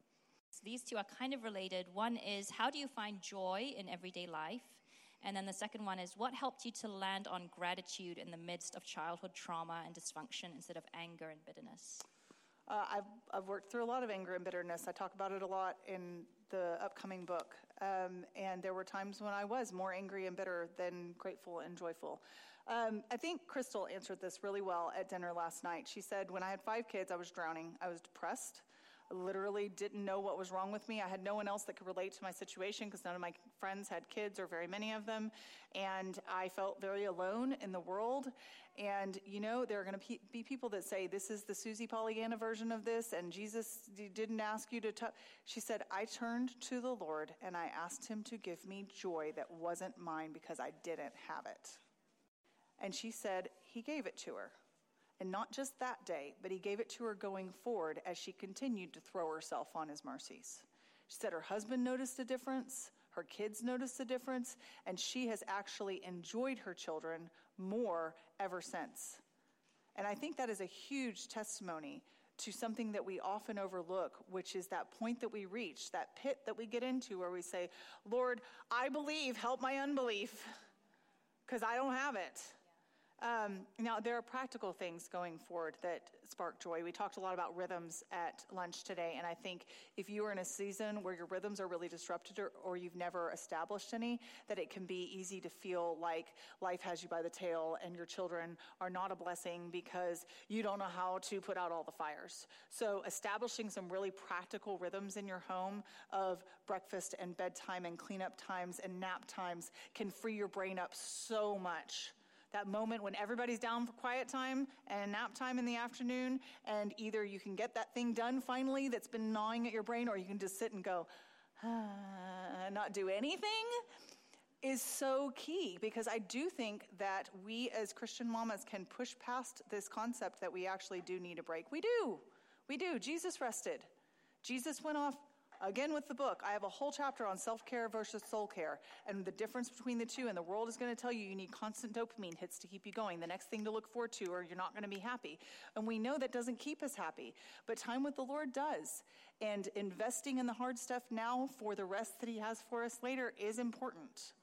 These two are kind of related. One is how do you find joy in everyday life? And then the second one is what helped you to land on gratitude in the midst of childhood trauma and dysfunction instead of anger and bitterness?
Uh, I've, I've worked through a lot of anger and bitterness. I talk about it a lot in the upcoming book. Um, and there were times when I was more angry and bitter than grateful and joyful. Um, I think Crystal answered this really well at dinner last night. She said, When I had five kids, I was drowning. I was depressed literally didn't know what was wrong with me. I had no one else that could relate to my situation because none of my friends had kids or very many of them. And I felt very alone in the world. And, you know, there are going to be people that say, this is the Susie Pollyanna version of this, and Jesus didn't ask you to. She said, I turned to the Lord and I asked him to give me joy that wasn't mine because I didn't have it. And she said, He gave it to her. And not just that day, but he gave it to her going forward as she continued to throw herself on his mercies. She said her husband noticed a difference, her kids noticed a difference, and she has actually enjoyed her children more ever since. And I think that is a huge testimony to something that we often overlook, which is that point that we reach, that pit that we get into where we say, Lord, I believe, help my unbelief, because I don't have it. Um, now, there are practical things going forward that spark joy. We talked a lot about rhythms at lunch today, and I think if you are in a season where your rhythms are really disrupted or, or, you've never established any, that it can be easy to feel like life has you by the tail and your children are not a blessing because you don't know how to put out all the fires. So, establishing some really practical rhythms in your home of breakfast and bedtime and cleanup times and nap times can free your brain up so much that moment when everybody's down for quiet time and nap time in the afternoon, and either you can get that thing done finally that's been gnawing at your brain, or you can just sit and go, ah, not do anything, is so key because I do think that we as Christian mamas can push past this concept that we actually do need a break. We do. We do. Jesus rested. Jesus went off Again, with the book, I have a whole chapter on self care versus soul care and the difference between the two. And the world is going to tell you you need constant dopamine hits to keep you going, the next thing to look forward to, or you're not going to be happy. And we know that doesn't keep us happy, but time with the Lord does. And investing in the hard stuff now for the rest that He has for us later is important.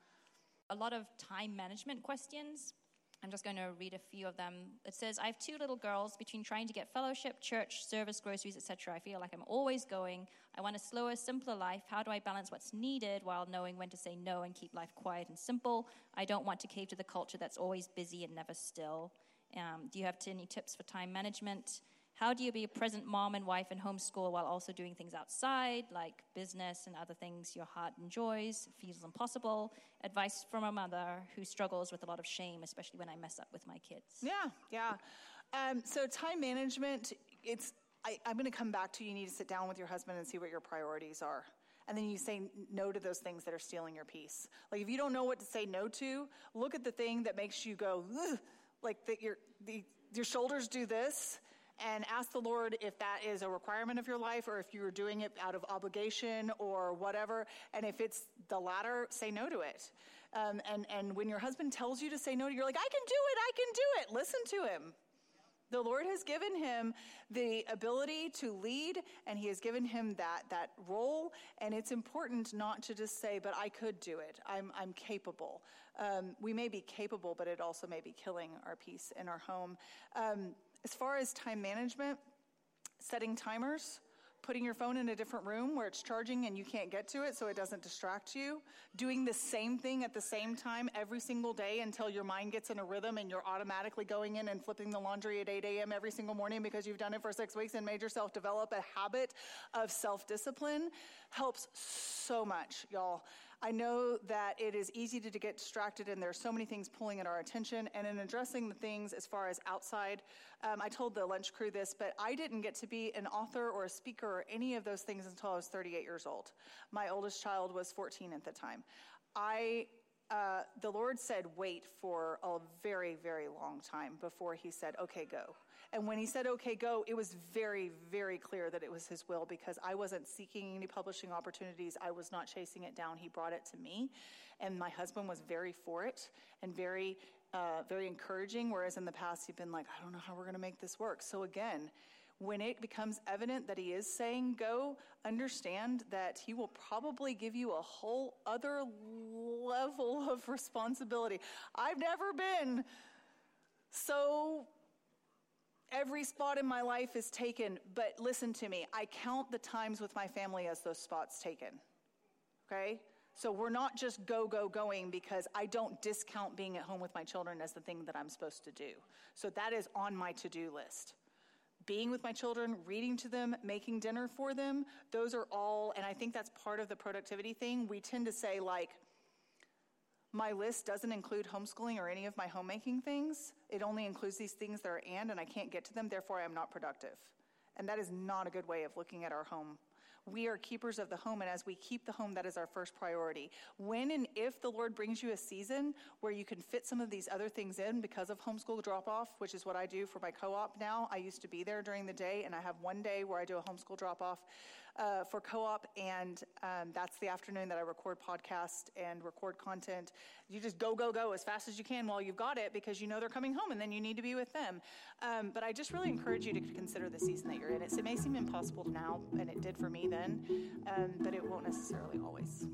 A lot of time management questions I'm just going to read a few of them. It says, I have two little girls. Between trying to get fellowship, church, service, groceries, etc., I feel like I'm always going. I want a slower, simpler life. How do I balance what's needed while knowing when to say no and keep life quiet and simple? I don't want to cave to the culture that's always busy and never still. Um, do you have any tips for time management? How do you be a present mom and wife and homeschool while also doing things outside, like business and other things your heart enjoys, feels impossible? Advice from a mother who struggles with a lot of shame, especially when I mess up with my kids.
Yeah, yeah. Um, so time management, it's I, I'm going to come back to you You need to sit down with your husband and see what your priorities are and then you say no to those things that are stealing your peace. Like if you don't know what to say no to, look at the thing that makes you go, like that your the, your shoulders do this, and ask the Lord if that is a requirement of your life or if you're doing it out of obligation or whatever. And if it's the latter, say no to it. Um, and, and when your husband tells you to say no, to you're like, I can do it, I can do it. Listen to him. The Lord has given him the ability to lead, and he has given him that, that role. And it's important not to just say, but I could do it. I'm, I'm capable. Um, we may be capable, but it also may be killing our peace in our home. Um, as far as time management, setting timers, putting your phone in a different room where it's charging and you can't get to it so it doesn't distract you, doing the same thing at the same time every single day until your mind gets in a rhythm and you're automatically going in and flipping the laundry at 8 a.m. every single morning because you've done it for six weeks and made yourself develop a habit of self discipline helps so much, y'all. I know that it is easy to, to, get distracted, and there are so many things pulling at our attention. And in addressing the things as far as outside, um, I told the lunch crew this, but I didn't get to be an author or a speaker or any of those things until I was 38 years old. My oldest child was 14 at the time. I uh, the Lord said, wait for a very, very long time before He said, okay, go. And when he said, okay, go, it was very, very clear that it was his will because I wasn't seeking any publishing opportunities. I was not chasing it down. He brought it to me. And my husband was very for it and very, uh, very encouraging. Whereas in the past, he'd been like, I don't know how we're going to make this work. So again, when it becomes evident that he is saying go, understand that he will probably give you a whole other level of responsibility. I've never been so Every spot in my life is taken, but listen to me. I count the times with my family as those spots taken. Okay? So we're not just go, go, going because I don't discount being at home with my children as the thing that I'm supposed to do. So that is on my to do list. Being with my children, reading to them, making dinner for them, those are all, and I think that's part of the productivity thing. We tend to say, like, my list doesn't include homeschooling or any of my homemaking things. It only includes these things that are and, and I can't get to them, therefore I am not productive. And that is not a good way of looking at our home. We are keepers of the home, and as we keep the home, that is our first priority. When and if the Lord brings you a season where you can fit some of these other things in because of homeschool drop off, which is what I do for my co op now, I used to be there during the day, and I have one day where I do a homeschool drop off uh, for co-op, and um, that's the afternoon that I record podcast and record content. You just go, go, go as fast as you can while you've got it because you know they're coming home, and then you need to be with them. Um, but I just really encourage you to consider the season that you're in. It, it may seem impossible now, and it did for me then, um, but it won't necessarily always.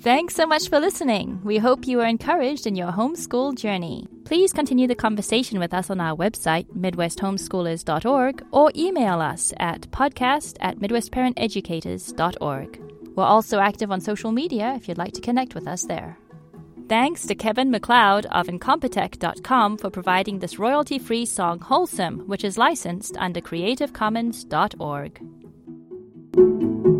Thanks so much for listening. We hope you are encouraged in your homeschool journey. Please continue the conversation with us on our website, MidwestHomeschoolers.org, or email us at podcast at MidwestParentEducators.org. We're also active on social media if you'd like to connect with us there. Thanks to Kevin MacLeod of Incompetech.com for providing this royalty free song Wholesome, which is licensed under CreativeCommons.org.